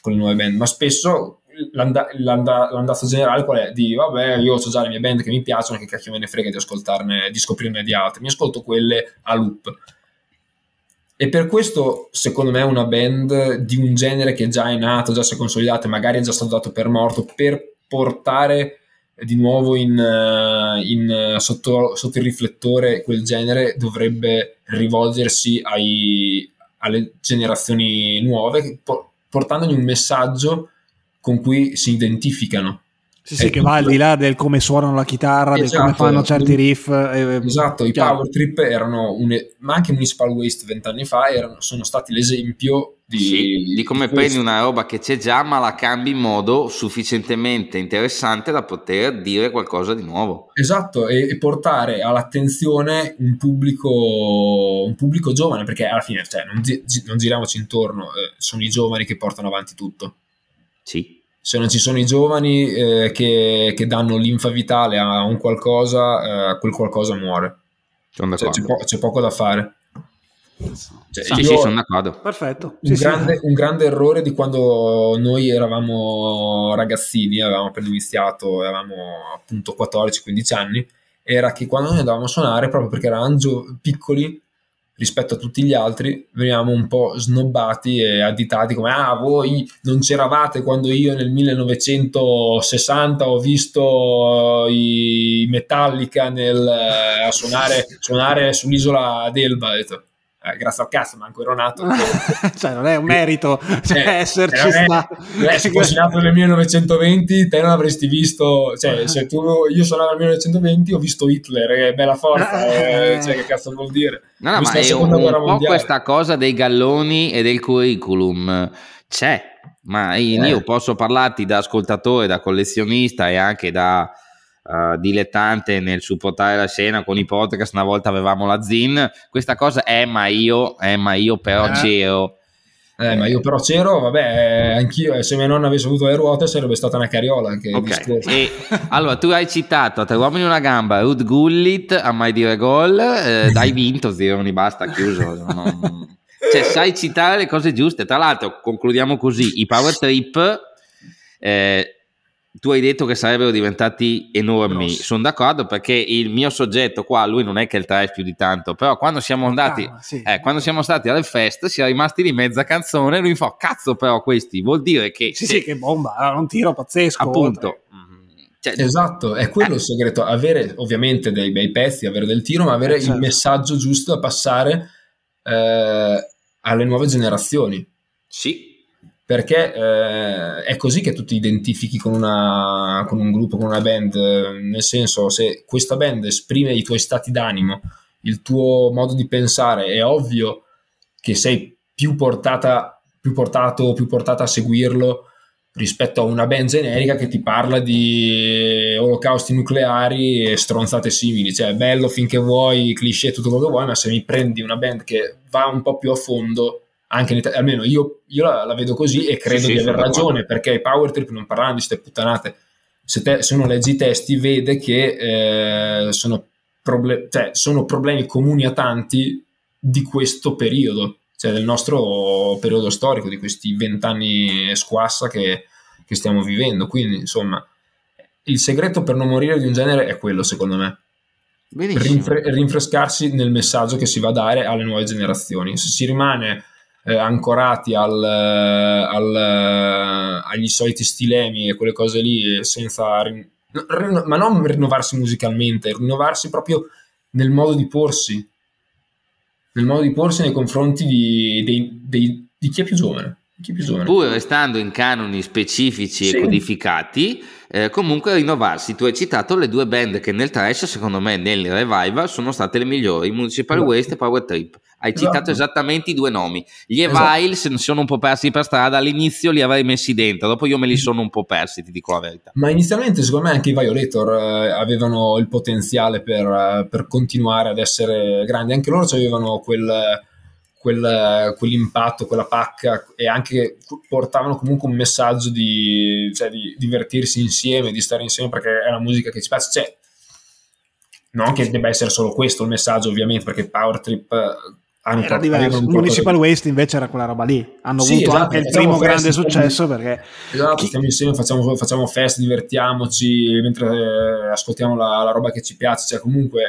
con, le nuove band, ma spesso l'anda, l'anda, l'andazzo generale qual è? Di vabbè, io ho già le mie band che mi piacciono, che cacchio me ne frega di ascoltarne, di scoprirne di altre, mi ascolto quelle a loop. E per questo, secondo me, una band di un genere che già è nato, già si è consolidato, magari è già stato dato per morto, per portare di nuovo in, eh, in, sotto, sotto, il riflettore quel genere dovrebbe rivolgersi ai, alle generazioni nuove, portandogli un messaggio con cui si identificano. Sì, sì, che va al di là del come suonano la chitarra, esatto, del come esatto. fanno certi riff. Eh, esatto, chiaro. i power trip erano, un, ma anche Municipal Waste vent'anni fa erano, sono stati l'esempio di, sì, di come di prendi una roba che c'è già, ma la cambi in modo sufficientemente interessante da poter dire qualcosa di nuovo. Esatto, e, e portare all'attenzione un pubblico, un pubblico giovane, perché alla fine cioè, non, non giriamoci intorno, eh, sono i giovani che portano avanti tutto. Sì se non ci sono i giovani eh, che, che, danno linfa vitale a un qualcosa, eh, quel qualcosa muore. Cioè, c'è, po- c'è, poco da fare. Cioè, sì, sì, sono d'accordo. Perfetto. Un, sì, grande, sì. un, grande, errore di quando noi eravamo ragazzini, avevamo appena iniziato, avevamo appunto 14-15 anni, era che quando noi andavamo a suonare, proprio perché eravamo piccoli, rispetto a tutti gli altri veniamo un po' snobbati e additati come ah voi non c'eravate quando io nel 1960 ho visto i Metallica nel, a suonare, suonare sull'isola d'Elba eh, grazie al cazzo, ma ancora nato. <laughs> cioè, non è un merito cioè, eh, esserci stato. Eh, se fossi nato nel 1920, te non avresti visto. Cioè, se tu, io sono nato nel 1920, ho visto Hitler, è bella forza. Eh, cioè, che cazzo vuol dire? No, no, ma è un, un po' questa cosa dei galloni e del curriculum. C'è, ma io, io posso parlarti da ascoltatore, da collezionista e anche da uh, dilettante nel supportare la scena con i podcast. Una volta avevamo la Zin. Questa cosa è, ma io, è, ma io però eh. c'ero. Eh, ma io però c'ero, vabbè, anch'io, se mia nonna avesse avuto le ruote sarebbe stata una carriola. Che okay. e, allora, tu hai citato a tre uomini una gamba, Ruth Gullit, a mai dire gol, eh, hai <laughs> vinto, Zironi, basta, chiuso. Non... Cioè, sai citare le cose giuste. Tra l'altro, concludiamo così, i power trip... Eh, tu hai detto che sarebbero diventati enormi, sono d'accordo perché il mio soggetto qua, lui non è che il trash più di tanto, però quando siamo andati, ah, sì. eh, quando siamo stati alle feste si è rimasti di mezza canzone, lui fa cazzo però questi, vuol dire che... Sì, se, sì, che bomba, un tiro pazzesco. Appunto. Cioè, esatto, è quello eh. il segreto, avere ovviamente dei bei pezzi, avere del tiro, ma avere certo. il messaggio giusto da passare eh, alle nuove generazioni. Sì, perché eh, è così che tu ti identifichi con, una, con, un gruppo, con una band, nel senso se questa band esprime i tuoi stati d'animo, il tuo modo di pensare, è ovvio che sei più, portata, più portato, più portata a seguirlo rispetto a una band generica che ti parla di olocausti nucleari e stronzate simili, cioè è bello finché vuoi, cliché tutto quello che vuoi, ma se mi prendi una band che va un po' più a fondo anche in Italia, almeno io, io la, la, vedo così e credo sì, di sì, aver ragione d'accordo. perché i power trip non parlano di queste puttanate. Se, te, se, uno legge i testi vede che eh, sono, proble- cioè, sono, problemi comuni a tanti di questo periodo cioè del nostro periodo storico di questi vent'anni squassa che, che stiamo vivendo. Quindi insomma il segreto per non morire di un genere è quello secondo me. Rinfre- rinfrescarsi nel messaggio che si va a dare alle nuove generazioni. Se si rimane eh, ancorati al, al, agli soliti stilemi e quelle cose lì senza rin- ma non rinnovarsi musicalmente, rinnovarsi proprio nel modo di porsi, nel modo di porsi nei confronti di, dei, dei, di chi è più giovane. Pur restando in canoni specifici sì. e codificati, eh, comunque rinnovarsi. Tu hai citato le due band che nel trash, secondo me, nel revival sono state le migliori: Municipal esatto. Waste e Power Trip. Hai esatto. citato esattamente i due nomi. Gli Eviles esatto. sono un po' persi per strada. All'inizio li avrei messi dentro, dopo io me li sono un po' persi, ti dico la verità. Ma inizialmente, secondo me, anche i Violator eh, avevano il potenziale per, eh, per, continuare ad essere grandi. Anche loro avevano quel quel, quell'impatto, quella pacca e anche portavano comunque un messaggio di, cioè, di, divertirsi insieme, di stare insieme perché è una musica che ci piace. Cioè, non che debba essere solo questo il messaggio ovviamente perché Power Trip hanno era diverso. Municipal Waste invece era quella roba lì. Hanno sì, avuto esatto, anche il primo grande successo perché... Esatto, chi... stiamo insieme, facciamo, facciamo feste, divertiamoci mentre eh, ascoltiamo la, la, roba che ci piace. Cioè comunque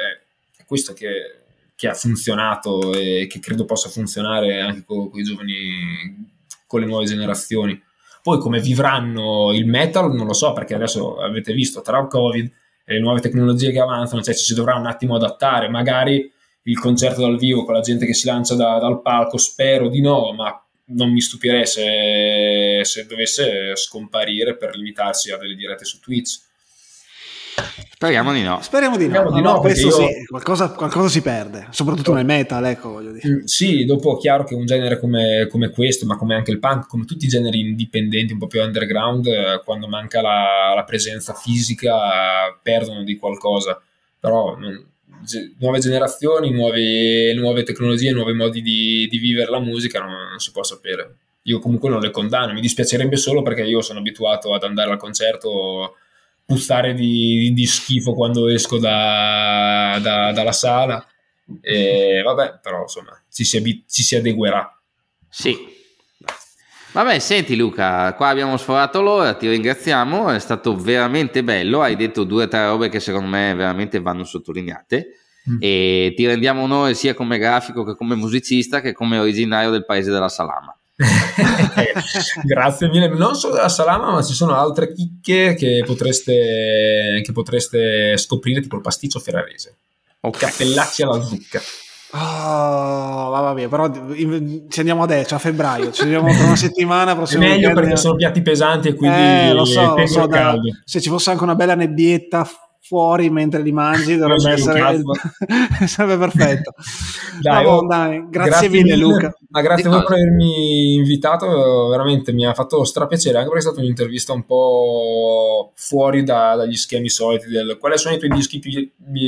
è questo che che ha funzionato e che credo possa funzionare anche con, con i giovani, con le nuove generazioni. Poi come vivranno il metal non lo so perché adesso avete visto tra il Covid e le nuove tecnologie che avanzano, cioè ci si dovrà un attimo adattare, magari il concerto dal vivo con la gente che si lancia da, dal palco, spero di no, ma non mi stupirei se, se dovesse scomparire per limitarsi a delle dirette su Twitch Speriamo di no. Speriamo di no. Speriamo di no, no questo io... sì, qualcosa, qualcosa, si perde, soprattutto nel metal, ecco, voglio dire. Mm, sì, dopo è chiaro che un genere come, come, questo, ma come anche il punk, come tutti i generi indipendenti, un po' più underground, eh, quando manca la, la presenza fisica, perdono di qualcosa. Però non, nuove generazioni, nuove, nuove, tecnologie, nuovi modi di, di vivere la musica non, non si può sapere. Io comunque non le condanno, mi dispiacerebbe solo perché io sono abituato ad andare al concerto puzzare di, di, schifo quando esco da, da, dalla sala. E vabbè, però insomma, ci si, ci si adeguerà. Sì. Vabbè, senti Luca, qua abbiamo sforato l'ora, ti ringraziamo, è stato veramente bello, hai detto due o tre robe che secondo me veramente vanno sottolineate mm. e ti rendiamo onore sia come grafico che come musicista che come originario del paese della Salama. <laughs> Grazie mille. Non solo della salama, ma ci sono altre chicche che potreste, che potreste scoprire, tipo il pasticcio ferrarese. O cappellacci alla zucca. Oh, va bene, però ci andiamo adesso, a febbraio, ci vediamo tra una settimana. <laughs> È meglio weekend. perché sono piatti pesanti e quindi eh, lo so, lo so da, se ci fosse anche una bella nebbietta fuori mentre li mangi dovrebbe essere <laughs> sarebbe perfetto. Dai, oh, dai. Grazie, grazie mille, mille Luca. Ma grazie a voi per avermi invitato veramente mi ha fatto strapiacere anche perché è stata un'intervista un po' fuori da, dagli schemi soliti del quali sono i tuoi dischi più,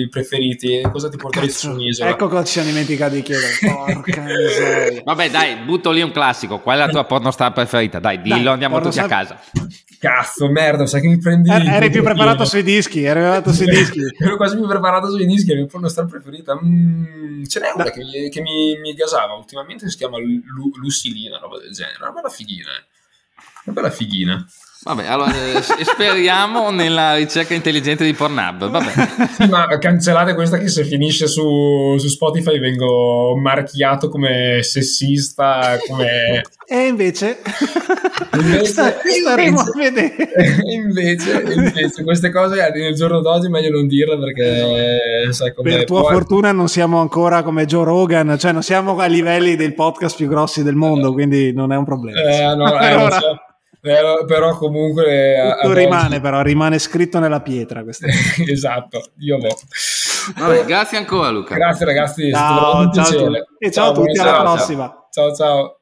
preferiti cosa ti porteresti su un'isola ecco cosa ci siamo dimenticati di chiedere. <laughs> Porca miseria. Vabbè dai butto lì un classico. Qual è la tua pornostar preferita? Dai dillo dai, andiamo tutti a casa. Cazzo, merda, sai che mi prendi. Er, eri più preparato sui dischi, eri preparato sui dischi. <laughs> Ero quasi più preparato sui dischi, la mia pornostar preferita. Mm, ce n'è una che, mi, che mi, mi, gasava ultimamente, si chiama Lu, Lucilina, roba del genere. Una bella fighina. Eh. Una bella fighina. Vabbè, allora eh, speriamo nella ricerca intelligente di Pornhub. Vabbè. Sì, ma cancellate questa che se finisce su, su Spotify vengo marchiato come sessista, come... <laughs> E invece... invece staremo a vedere. <laughs> Invece, invece, queste cose nel giorno d'oggi è meglio non dirle perché sai come Per tua poi... fortuna non siamo ancora come Joe Rogan, cioè non siamo a livelli del podcast più grossi del mondo, quindi non è un problema. Eh, no, eh, allora... so. Però, però, comunque Tutto rimane oggi... però rimane scritto nella pietra <laughs> esatto io vo Vabbè, grazie ancora Luca. Grazie ragazzi ciao, ciao, ciao, e ciao, ciao a tutti alla prossima. Ciao ciao